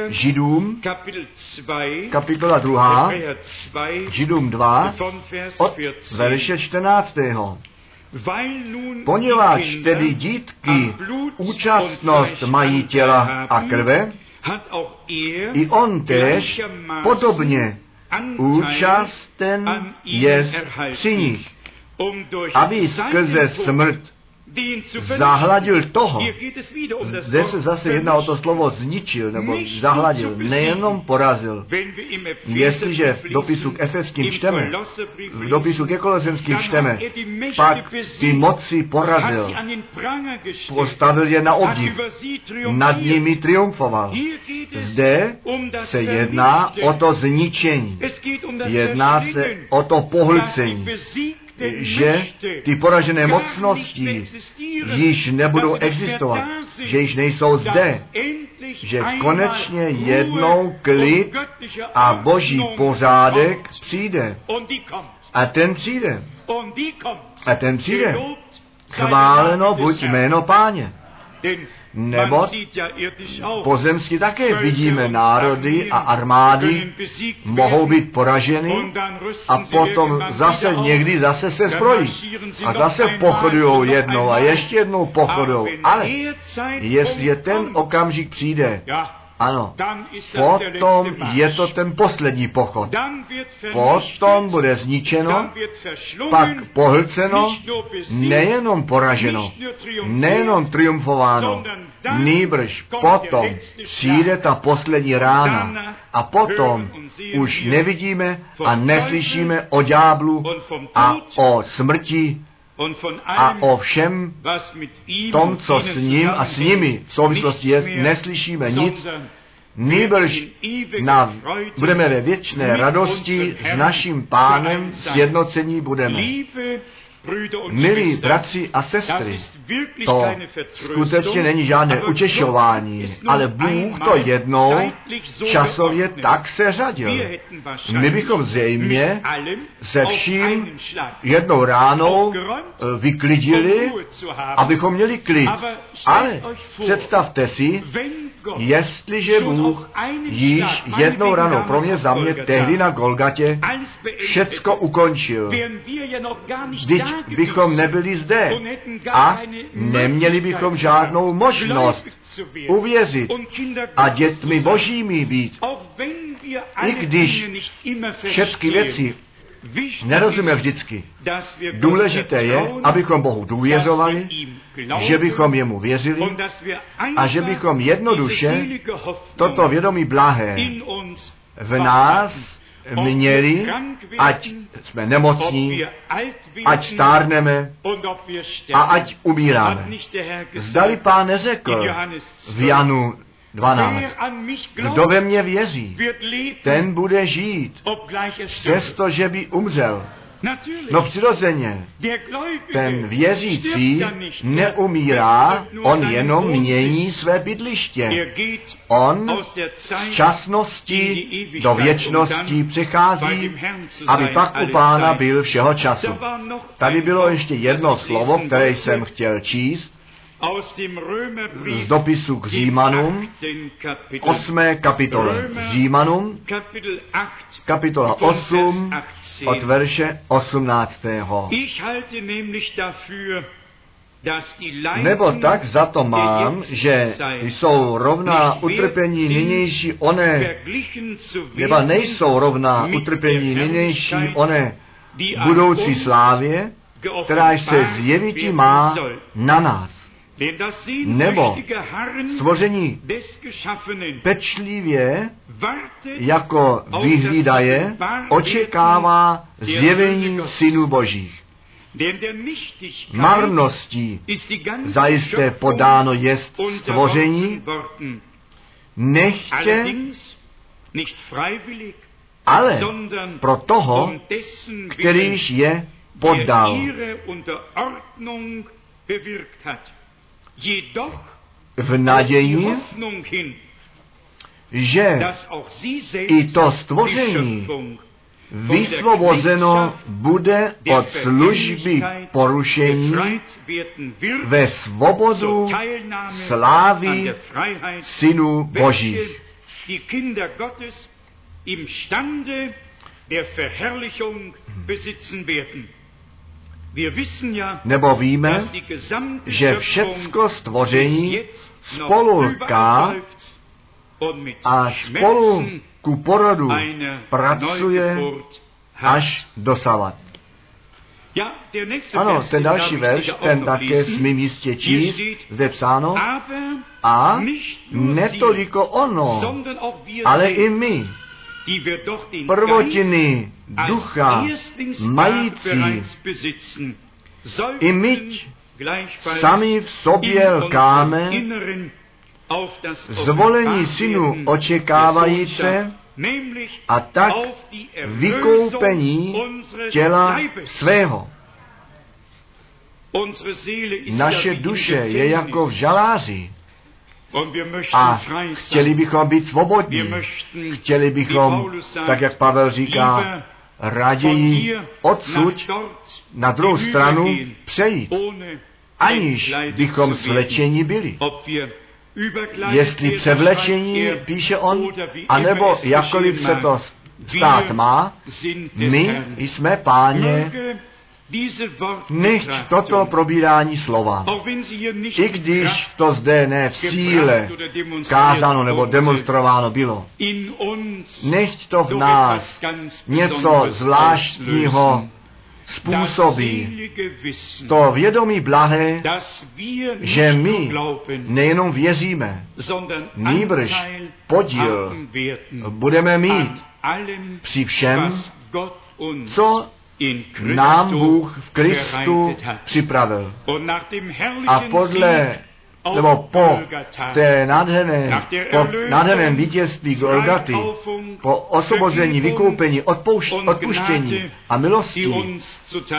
Židům, kapitola 2, Židům 2, od verše 14. Poněvadž tedy dítky účastnost mají těla a krve, i on též podobně účasten je při nich, aby skrze smrt zahladil toho. Zde se zase jedná o to slovo zničil nebo zahladil, nejenom porazil. Jestliže v dopisu k Efeským čteme, v dopisu ke Kolosenským čteme, pak ty moci porazil, postavil je na obdiv, nad nimi triumfoval. Zde se jedná o to zničení, jedná se o to pohlcení, že ty poražené mocnosti již nebudou existovat, že již nejsou zde, že konečně jednou klid a boží pořádek přijde. A ten přijde. A ten přijde. Chváleno buď jméno páně. Nebo pozemsky také vidíme národy a armády mohou být poraženy a potom zase někdy zase se zbrojí. A zase pochodujou jednou a ještě jednou pochodujou. Ale jestli ten okamžik přijde, ano, potom je to ten poslední pochod. Potom bude zničeno, pak pohlceno, nejenom poraženo, nejenom triumfováno, nýbrž potom přijde ta poslední rána a potom už nevidíme a neslyšíme o ďáblu a o smrti a o všem tom, co s ním a s nimi v souvislosti je, neslyšíme nic, Nýbrž na, budeme ve věčné radosti s naším pánem sjednocení budeme. Milí bratři a sestry, to skutečně není žádné učešování, ale Bůh to jednou časově tak se řadil. My bychom zřejmě se vším jednou ránou eh, vyklidili, abychom měli klid. Ale představte si, jestliže Bůh již jednou ranou pro mě za mě tehdy na Golgatě všecko ukončil, když bychom nebyli zde a neměli bychom žádnou možnost uvěřit a dětmi božími být. I když všechny věci nerozumíme vždycky. Důležité je, abychom Bohu důvěřovali, že bychom jemu věřili a že bychom jednoduše toto vědomí blahé v nás měli, ať jsme nemocní, ať stárneme a ať umíráme. Zdali pán neřekl v Janu 12. Kdo ve mně věří, ten bude žít, přestože by umřel. No přirozeně, ten věřící neumírá, on jenom mění své bydliště. On z časnosti do věčnosti přichází, aby pak u pána byl všeho času. Tady bylo ještě jedno slovo, které jsem chtěl číst, z dopisu k Římanům, 8. kapitole Římanům, kapitola 8, od verše 18. Nebo tak za to mám, že jsou rovná utrpení nynější oné, nebo nejsou rovná utrpení nynější oné budoucí slávě, která se zjevití má na nás nebo stvoření pečlivě jako vyhlídaje očekává zjevení synů božích. Marností zajisté podáno jest stvoření, nechtě, ale pro toho, kterýž je poddal v naději, že i to stvoření vysvobozeno bude od služby porušení ve svobodu slávy synů Božích. der Verherrlichung besitzen werden. Nebo víme, že všecko stvoření spolu lká a spolu ku porodu pracuje až dosavat. Ano, ten další verš, ten také smím jistě číst, zde psáno, a nicht nur ne sie, toliko ono, ale i my, prvotiny ducha mající, i my sami v sobě lkáme, zvolení synu očekávajíce a tak vykoupení těla svého. Naše duše je jako v žaláři a chtěli bychom být svobodní. Chtěli bychom, tak jak Pavel říká, raději odsud na druhou stranu přejít, aniž bychom svlečeni byli. Jestli převlečení, er, píše on, anebo jakkoliv se to stát má, my jsme páně, Wortbetrachtung, toto probírání slova. I když to zde ne v síle kázáno nebo demonstrováno bylo, nechť to v nás něco zvláštního způsobí. To vědomí blahé, že my nejenom věříme, nýbrž podíl budeme mít při všem, co nám Bůh v Kristu připravil. A podle, nebo po té nádherné, po nádherném vítězství Golgaty, po osvobození, Vergebung vykoupení, odpouš, odpuštění a milosti,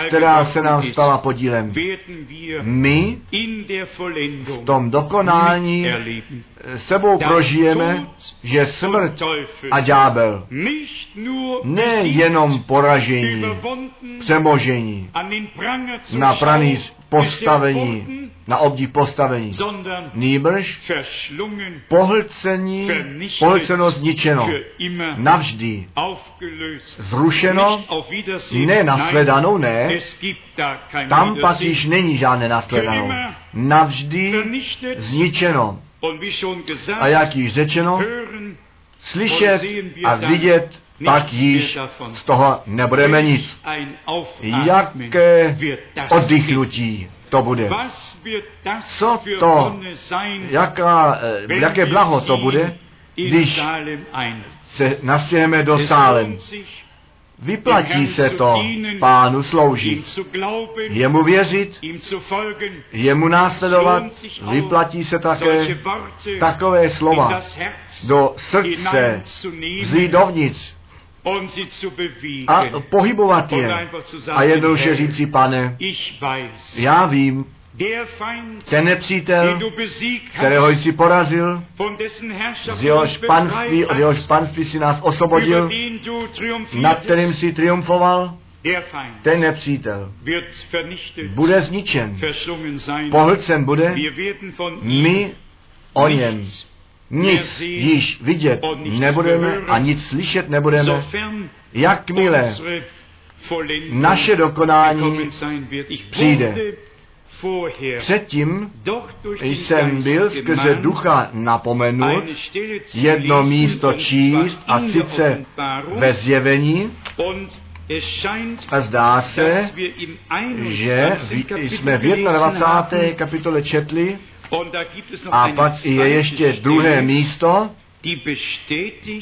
která se nám stala podílem, my v tom dokonání sebou prožijeme, že smrt a ďábel nejenom poražení, přemožení, na pranýř postavení, na obdiv postavení, nýbrž pohlcení, pohlceno, zničeno, navždy, zrušeno, ne nein, nashledanou, ne, tam pak již není žádné nashledanou. Navždy zničeno. A jak již řečeno, slyšet a vidět pak již z toho nebudeme nic. Jaké oddychnutí to bude. Co to, jaká, eh, jaké blaho to bude, když se nastěhujeme do Sálem. Vyplatí se to pánu sloužit, jemu věřit, jemu následovat, vyplatí se také takové slova do srdce vzít dovnitř a pohybovat je. A jednoduše říci, pane, já vím, ten nepřítel, kterého jsi porazil, z jehož panství, od jehož panství si nás osvobodil, nad kterým si triumfoval, ten nepřítel bude zničen. Pohlcen bude, my o něm nic již vidět nebudeme a nic slyšet nebudeme, jakmile naše dokonání přijde. Předtím jsem byl skrze ducha napomenut jedno místo číst a sice ve zjevení a zdá se, že 21. v- jsme v Kapitel gelesen 21. haben. kapitole četli A pak je ještě druhé místo,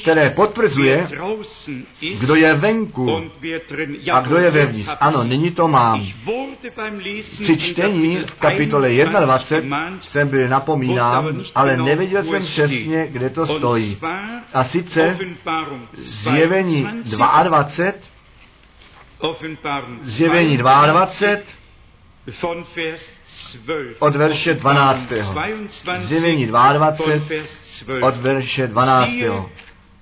které potvrzuje, kdo je venku a kdo je vevnitř. Ano, nyní to mám. Při čtení v kapitole 21 21 gemahnt, jsem byl napomínám, ale nevěděl jsem přesně, kde to stojí. A sice zjevení 22, 22, Offenbarung zjevení 22 von Vers 12. od verše 12. 22 Zjevení von 22 Vers 12. od verše 12. Siehe,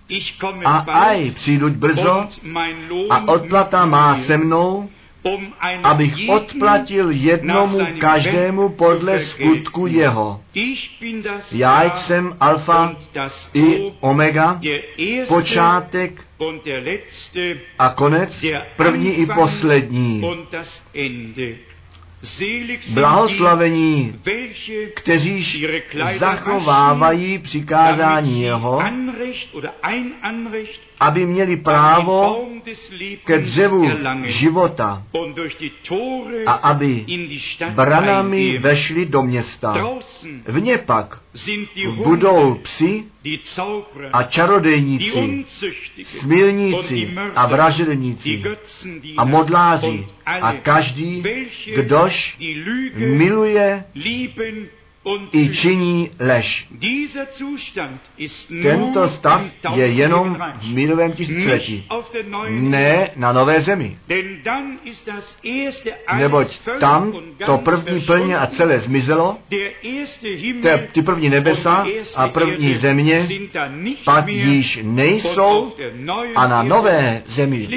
ich komme A aj přijduť brzo a odplata má se mnou, um abych odplatil jednomu každému podle skutku jeho. Já jsem alfa i omega, počátek a konec, první i poslední. Blahoslavení, kteříž Kleider zachovávají přikázání jeho, aby měli právo ke dřevu života a aby branami vešli do města. Vně pak budou psi a čarodejníci, smilníci a vražedníci a modláři a každý, kdož miluje i činí lež. Tento stav je jenom v mírovém tisíciletí, ne na nové zemi. Neboť tam to první plně a celé zmizelo, te, ty první nebesa a první země pak již nejsou a na nové zemi.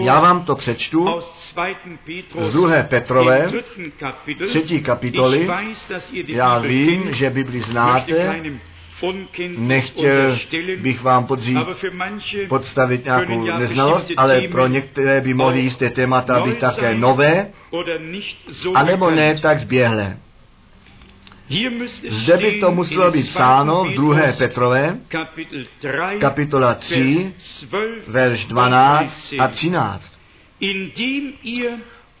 Já vám to přečtu z 2. Petrové, třetí kapitoly. Já vím, že Bibli znáte, nechtěl bych vám podřít, podstavit nějakou neznalost, ale pro některé by mohly jisté témata být také nové, anebo ne tak zběhlé. Zde by to muselo být psáno v 2. Petrové, kapitola 3, verš 12 a 13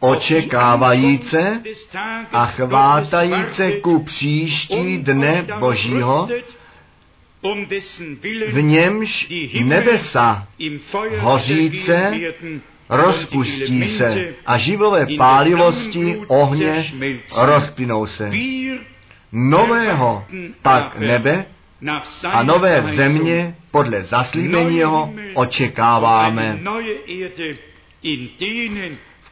očekávajíce a chvátajíce ku příští dne Božího, v němž nebesa hoříce rozpustí se a živlové pálivosti ohně rozplynou se. Nového pak nebe a nové země podle zaslíbení jeho očekáváme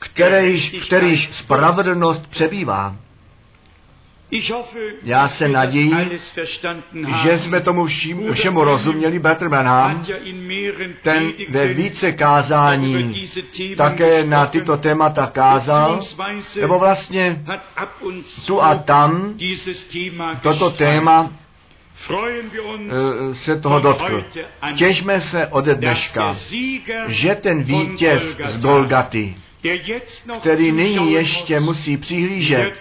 kterýž, kterýž spravedlnost přebývá. Já se naději, že jsme tomu všim, všemu rozuměli. Branham, ten ve více kázání také na tyto témata kázal, nebo vlastně tu a tam toto téma se toho dotkl. Těžme se ode dneška, že ten vítěz z Golgaty, který nyní ještě musí přihlížet,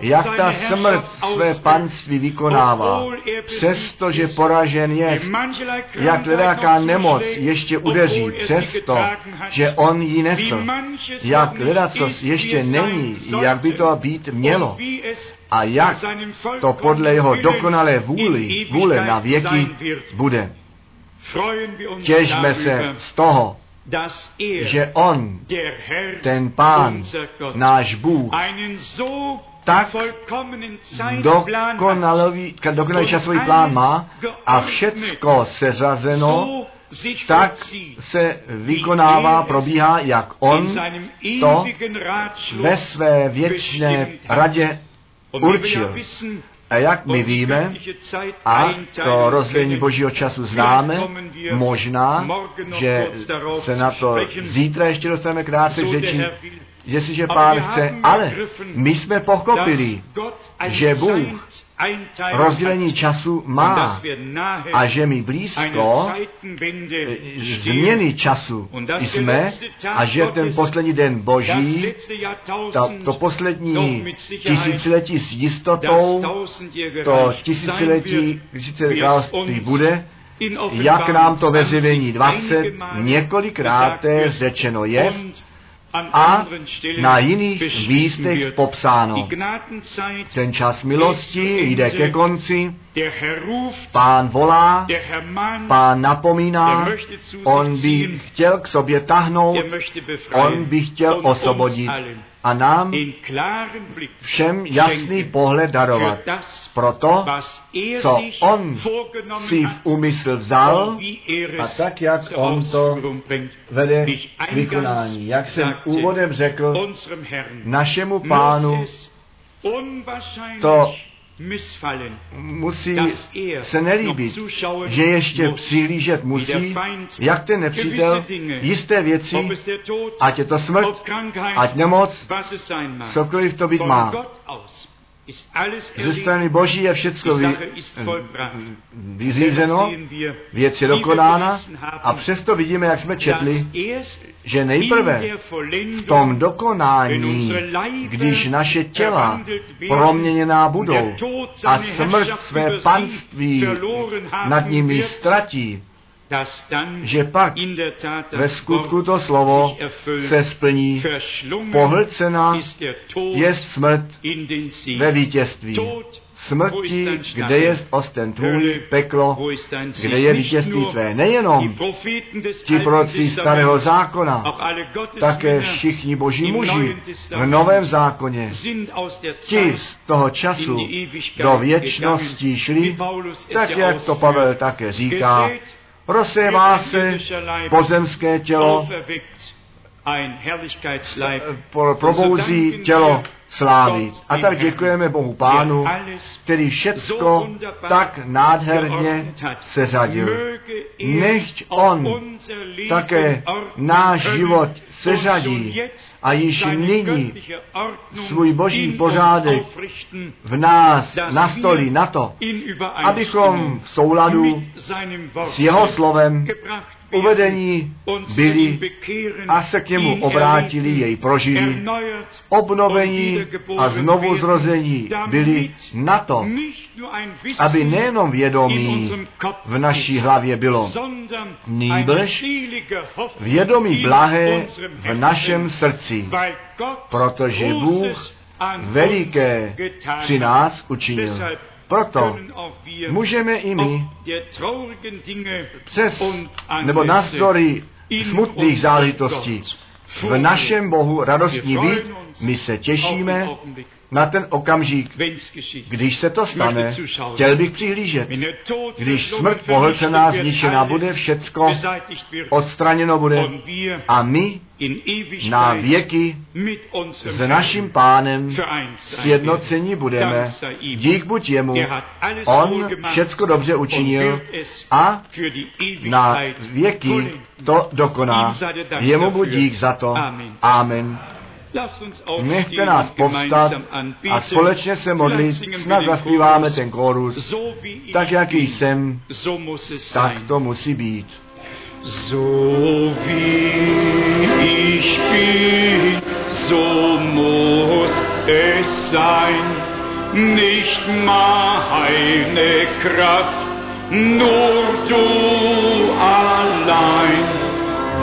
jak ta smrt své panství vykonává, přestože poražen je, jak ledaká nemoc ještě udeří, přesto, že on ji nesl, jak ledacos ještě není, jak by to být mělo, a jak to podle jeho dokonalé vůli, vůle na věky bude. Těžme se z toho, že On, ten Pán, náš Bůh, tak dokonalý, dokonalý časový plán má a všecko seřazeno tak se vykonává, probíhá, jak on to ve své věčné radě určil. A jak my víme, a to rozdělení božího času známe, možná, že se na to zítra ještě dostaneme krátce řeči, jestliže pán chce, ale my jsme pochopili, že Bůh rozdělení času má a že my blízko změny času jsme a že ten poslední den Boží, ta, to poslední tisíciletí s jistotou, to tisíciletí, tisíciletí království bude, jak nám to ve zjevení 20 několikrát řečeno je, a na jiných místech popsáno. Ten čas milosti jde ke konci, pán volá, pán napomíná, on by chtěl k sobě tahnout, on by chtěl osvobodit a nám všem jasný pohled darovat. Proto, co on si v úmysl vzal a tak, jak on to vede vykonání. Jak jsem úvodem řekl, našemu pánu to musí se nelíbit, že ještě přihlížet musí, jak ten nepřítel jisté věci, ať je to smrt, ať nemoc, cokoliv to být má. Ze strany Boží je všecko vy, vyřízeno, věc je dokonána a přesto vidíme, jak jsme četli, že nejprve v tom dokonání, když naše těla proměněná budou a smrt své panství nad nimi ztratí, že pak ve skutku to slovo se splní. Pohlcena je smrt ve vítězství. Smrti, kde je osten tvůj, peklo, kde je vítězství tvé. Nejenom ti proroci starého zákona, také všichni boží muži v novém zákoně, ti z toho času do věčnosti šli, tak ja jak to. Pavel také říká, rozsévá se pozemské tělo, probouzí tělo slávy. A tak děkujeme Bohu Pánu, který všecko tak nádherně seřadil. Er Nechť On také náš život seřadí a již nyní svůj boží pořádek v nás nastolí na to, abychom v souladu s jeho slovem uvedení byli a se k němu obrátili, jej prožili, obnovení a znovu zrození byli na to, aby nejenom vědomí v naší hlavě bylo, nýbrž vědomí blahé v našem srdci, protože Bůh veliké při nás učinil. Proto můžeme i my přes nebo navzdory smutných záležitostí v našem Bohu radostní být, my se těšíme na ten okamžik, když se to stane, chtěl bych přihlížet. Když smrt pohlcená, zničená bude, všecko odstraněno bude a my na věky s naším pánem sjednocení budeme. Dík buď jemu, Er on všecko dobře učinil a na věky to dokoná. Jemu buď dík za to. Amen. Nechte nás povstat a společně se modlit, snad zaspíváme Chorus. ten ich Tak jak bin, jsem, so muss es tak sein. to musí být. So wie ich bin, so muss es sein. Nicht meine Kraft, nur du allein.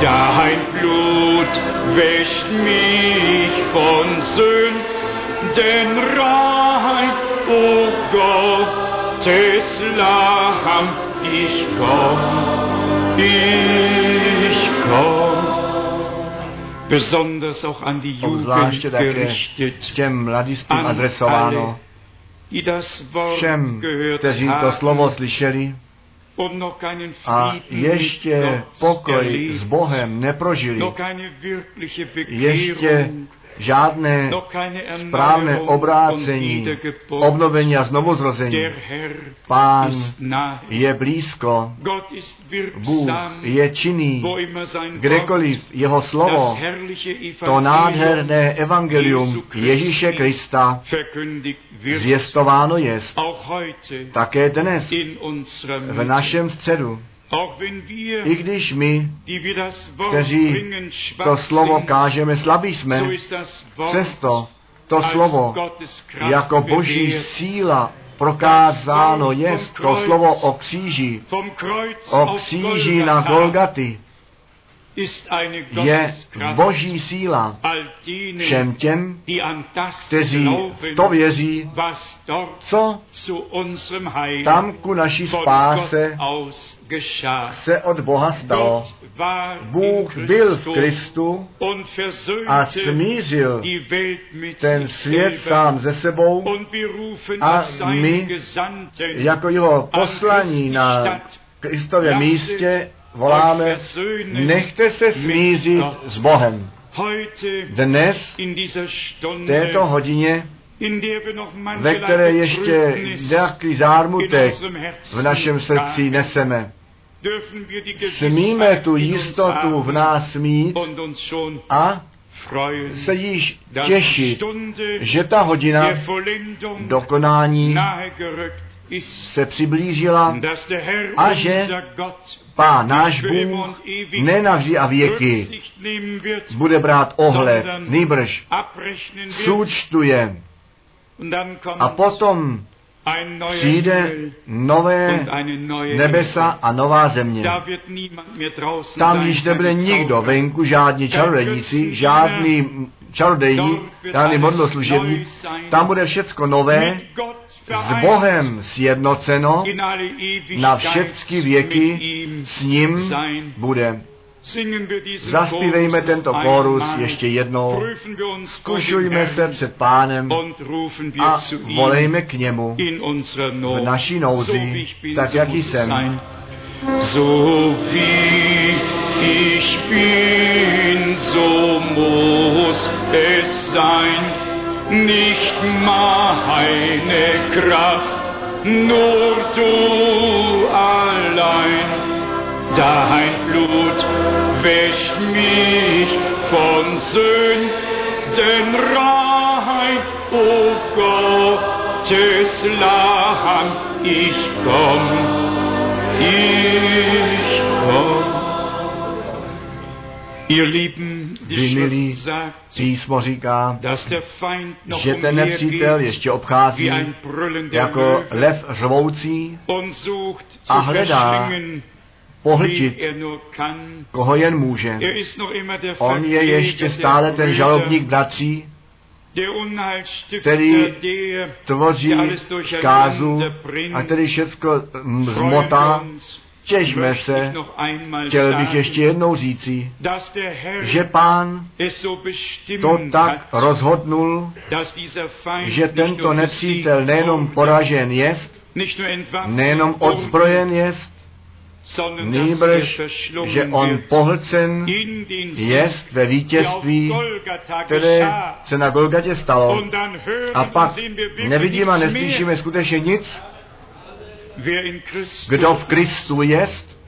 Dein Blut wäscht mich von Sünden rein, o Gottes Lamm, ich komm ich komm. Besonders auch an die Jugend gerichtet, An adresováno, die das Wort gehört haben a ještě pokoj s Bohem neprožili, wirkliche ještě žádné keine správné obrácení, obnovení a znovuzrození. Pán je blízko, Bůh je činný, kdekoliv jeho slovo, to nádherné evangelium Ježíše Krista zvěstováno jest také dnes v našem středu. I když my, kteří to slovo kážeme, slabí jsme, přesto to slovo jako boží síla prokázáno jest, to slovo o kříži, o kříži na Golgaty je boží síla všem těm, kteří to věří, co tam ku naší spáse se od Boha stalo. Bůh byl v Kristu a smířil ten svět sám ze sebou a my jako jeho an poslaní na Kristově místě voláme, nechte se smířit s Bohem. Dnes, v této hodině, ve které ještě nějaký zármutek v našem srdci neseme. Smíme tu jistotu v nás mít a se již těšit, že ta hodina dokonání se přiblížila a že Pán náš Bůh und ewig ne navždy a věky bude brát ohled, nýbrž součtuje a potom přijde nové nebesa a nová země. Tam již nebude nikdo venku, žádní čarodějníci, žádný čarodějní, žádný modloslužební. Tam bude všecko nové, s Bohem sjednoceno, na všechny věky s ním bude. Zaspívejme tento chorus ještě jednou, zkušujme se před pánem a volejme k němu v naší nouzi, tak jak jsem. So wie ich bin, so muss es sein. Nicht meine Kraft, nur du allein. Dein Blut wäscht mich von Sünden rein, o Gottes Lamm, ich komm, Vy milí, písmo říká, dass der Feind noch že ten nepřítel ještě obchází jako lev řvoucí und sucht zu a hledá pohltit, er nur kann. koho jen může. Er ist noch immer der On je ještě stále ten žalobník bratří, který tvoří kázu a který Freuen zmotá. Těžme se, chtěl bych ještě jednou říci, že pán to tak rozhodnul, že tento nepřítel nejenom poražen jest, nejenom odzbrojen jest, nýbrž, že on pohlcen jest ve vítězství, které se na Golgatě stalo. A pak nevidíme a neslyšíme skutečně nic. Kdo v Kristu jest,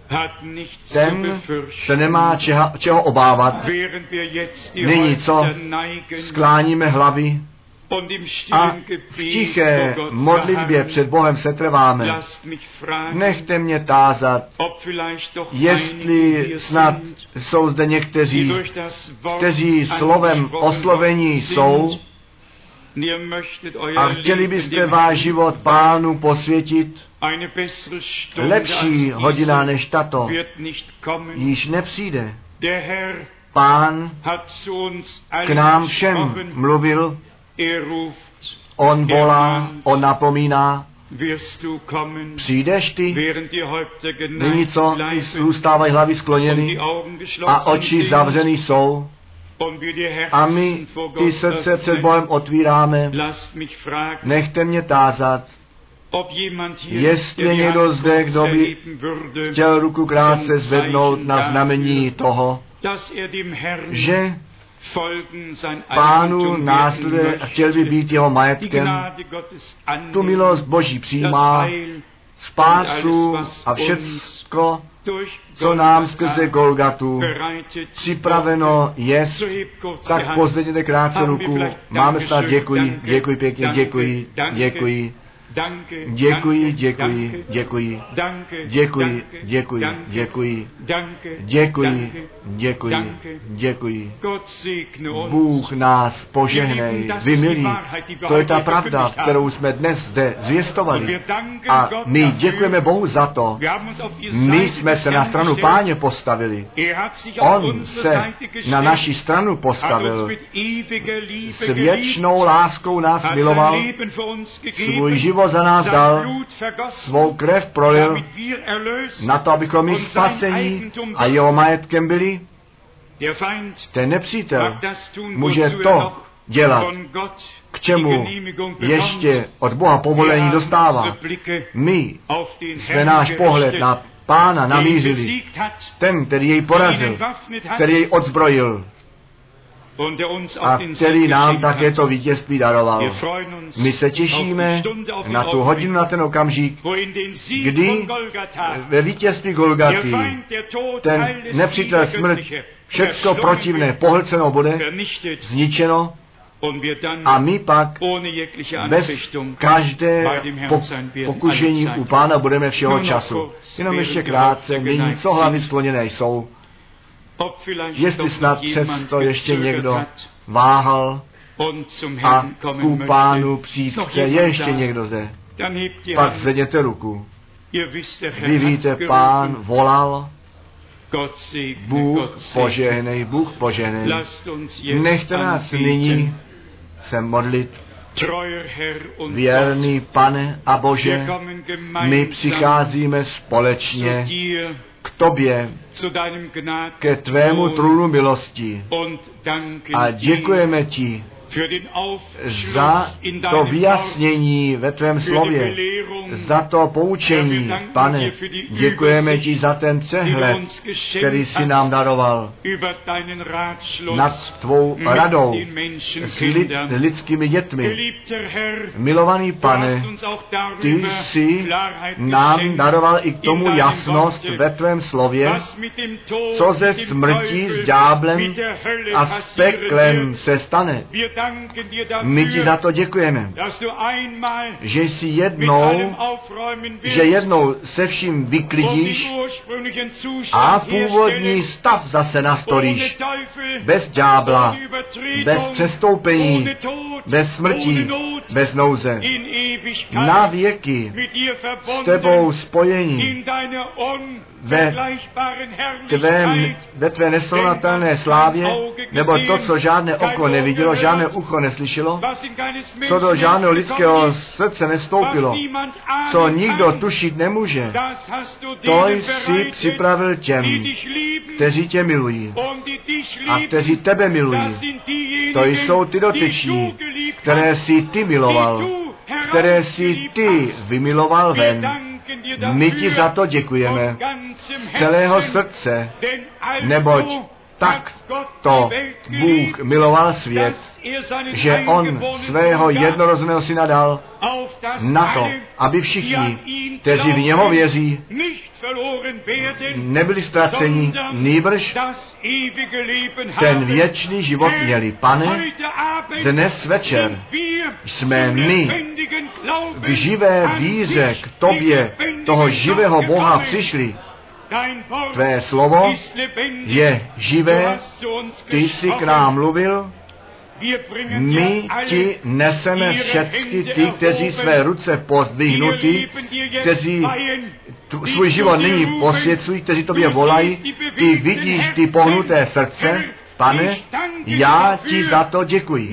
ten se nemá čeho, čeho obávat. Nyní co? Skláníme hlavy a v tiché modlitbě před Bohem mich fragen, Nechte mě tázat, jestli snad jsou zde někteří, kteří slovem oslovení jsou. A chtěli byste váš život pánu posvětit, lepší hodina než tato. již nepřijde. Pán k nám všem mluvil, on volá, on napomíná, přijdeš ty, nyní co, zůstávají hlavy skloněny a oči zavřený jsou. die a my ty srdce před. Bohem otvíráme. Nechte mě tázat, Jestli někdo zde, kdo by chtěl ruku krátce zvednout na znamení toho, er že pánu následuje a chtěl by být jeho majetkem, tu milost Boží přijímá, spásu a všecko, co nám skrze Golgatu připraveno die tak pozvedněte krátce ruku. Máme snad děkuji, děkuji pěkně, děkuji, děkuji, děkuji, danke, děkuji, děkuji, děkuji, děkuji, děkuji, děkuji, děkuji, děkuji. Bůh nás požehnej. Vy milí, to je ta pravda, kterou jsme dnes zde zvěstovali. A my děkujeme Bohu za to. My jsme se na stranu páně postavili. On se na naši stranu postavil. S věčnou láskou nás miloval, svůj gegeben, život za nás dal, svou krev prolil, na to, abychom my spasení a jeho majetkem byli. Ten nepřítel může er to dělat, k čemu ještě od Boha povolení dostává. My jsme náš pohled na pána namířili. Ten, který jej porazil, který jej odzbrojil, a který nám také to vítězství daroval. My se těšíme na tu hodinu, na ten okamžik, kdy ve vítězství Golgaty ten nepřítel smrt, všecko protivné, pohlceno bude, zničeno a my pak bez každé pokušení u pána budeme všeho času. Jenom ještě krátce, nyní co hlavy skloněné jsou, jestli snad přesto ještě někdo váhal a ku pánu je ještě někdo zde. Pak zvedněte ruku. Vy víte, pán volal, Bůh požehnej, Bůh požehnej. Nechte nás nyní se modlit, věrný pane a Bože, my přicházíme společně k tobě, ke tvému trůnu milosti. a děkujeme ti za to vyjasnění ve tvém slově, za to poučení, pane, děkujeme ti za ten přehled, který geschenkt si nám daroval nad tvou radou s lid, lidskými dětmi. Milovaný pane, ty jsi nám daroval i k tomu jasnost ve tvém slově, co ze Teufel, s Hölle a s peklem se stane. My ti za to děkujeme, že jsi jednou, že jednou se vším vyklidíš a původní stav zase nastolíš. Bez ďábla, bez přestoupení, bez Not, bez nouze. Na věky s tebou spojení tvém, Herrlichkeit. ve tvé nesrovnatelné slávě, nebo to, co žádné oko nevidělo, žádné ucho neslyšelo, co do žádného lidského srdce nestoupilo, co nikdo tušit nemůže, to jsi připravil těm, kteří tě milují a kteří tebe milují. To jsou ty dotyční, které jsi ty miloval, které jsi ty vymiloval ven. My ti za to děkujeme. Z celého srdce, neboť tak to Bůh miloval svět, že on svého jednorozeného syna dal na to, aby všichni, kteří v něho věří, nebyli ztraceni, nýbrž ten věčný život měli. Pane, dnes večer jsme my v živé víře k tobě, toho živého Boha přišli. Tvé slovo je živé, ty jsi k nám mluvil, my ti neseme všechny ty, kteří své ruce pozdvihnutí, kteří tu, svůj život nyní posvěcují, kteří tobě volají, ty vidíš ty pohnuté srdce, pane, já ti za to děkuji.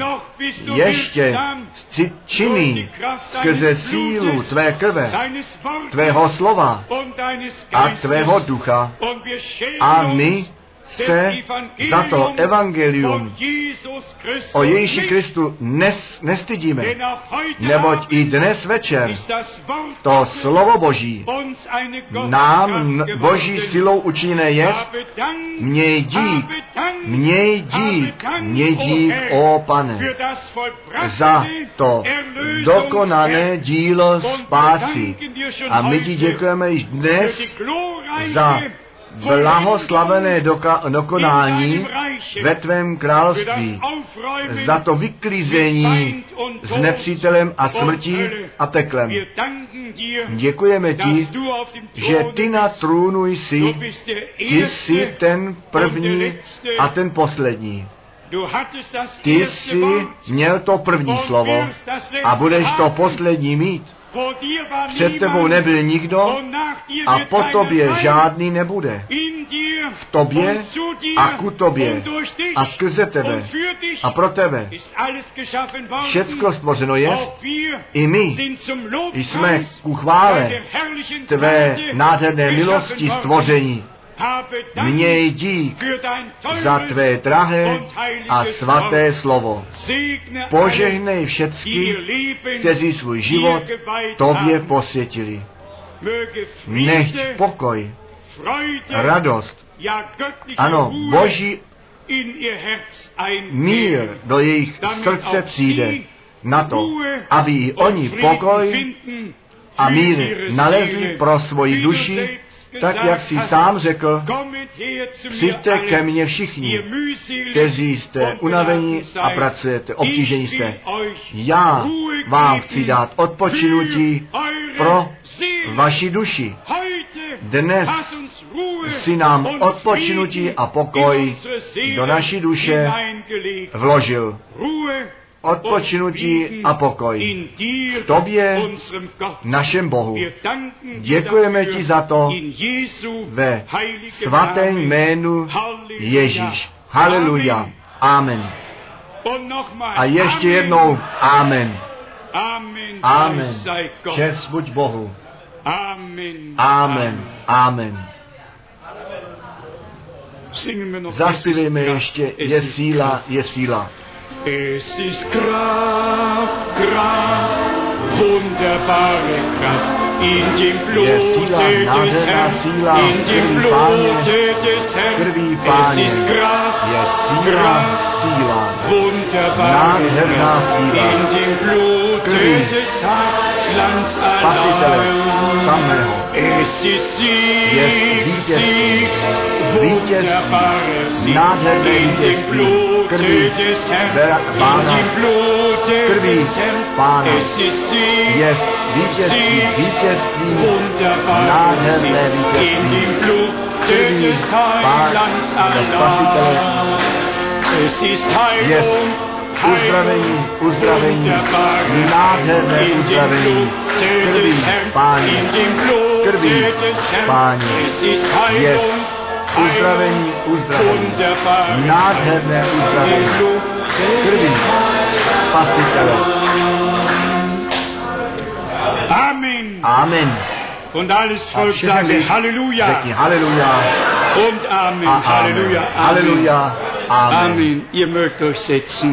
Du Ještě jsi činný skrze sílu tvé krve, tvého slova a tvého ducha. A my se za to evangelium o Ježíši Kristu nes, nestydíme, neboť i dnes večer to slovo Boží nám Boží silou učiněné je, měj dík, měj dík, měj dík, o pane, za to dokonané dílo spásy. A my ti děkujeme již dnes za blahoslavené doka- dokonání ve tvém království, za to vyklízení s nepřítelem a smrtí a peklem. Děkujeme ti, že ty na trůnu jsi, ty jsi ten první a ten poslední. Ty jsi měl to první slovo a budeš to poslední mít. Před tebou nebyl nikdo a po tobě žádný nebude. V tobě a ku tobě a skrze tebe a pro tebe. Všecko stvořeno je, i my jsme ku chvále tvé nádherné milosti stvoření. Měj dík za tvé drahé a svaté slovo. Požehnej všecky, kteří svůj život tobě posvětili. Nechť pokoj, radost, ano, boží mír do jejich srdce přijde na to, aby i oni pokoj a mír nalezli pro svoji duši, tak jak si hast, sám řekl, přijďte ke mně všichni, kteří jste unavení a pracujete, obtížení jste. Já vám chci dát odpočinutí pro vaši duši. Dnes si nám odpočinutí a pokoj do naší duše vložil. Odpočinutí a pokoj dir, tobě, našem Bohu. Děkujeme ti za to ve svatém jménu. Ježíš. Haleluja. Amen. A ještě jednou Amen. Amen. Čest buď Bohu. Amen. Amen. Amen. Zaspívejme ještě, je síla, je síla. Es ist Kraft, Kraft, wunderbare Kraft. In dem Blute síla, des Herrn, in dem Blute des Herrn. Es ist Kraft, Kraft, wunderbare Kraft. In dem Blute Krví des Heilands Spasitele allein. Es ist Sieg. Sieg, vítěz nádherný vítěz krví Pána, krví Pána. Je vítězství, vítězství, nádherné vítězství, krví Pána, spasitele. Je uzdravení, uzdravení, nádherné uzdravení, krví Páně, krví Páně. Je uzdravení, uzdravení, nádherné uzdravení. Krví Spasitele. Amen. Amen. Und alles Volk lid Halleluja Řekni haleluja und Amen. a amen. Halleluja. Amen. Haleluja. Amen. Amen. Ihr mögt euch setzen.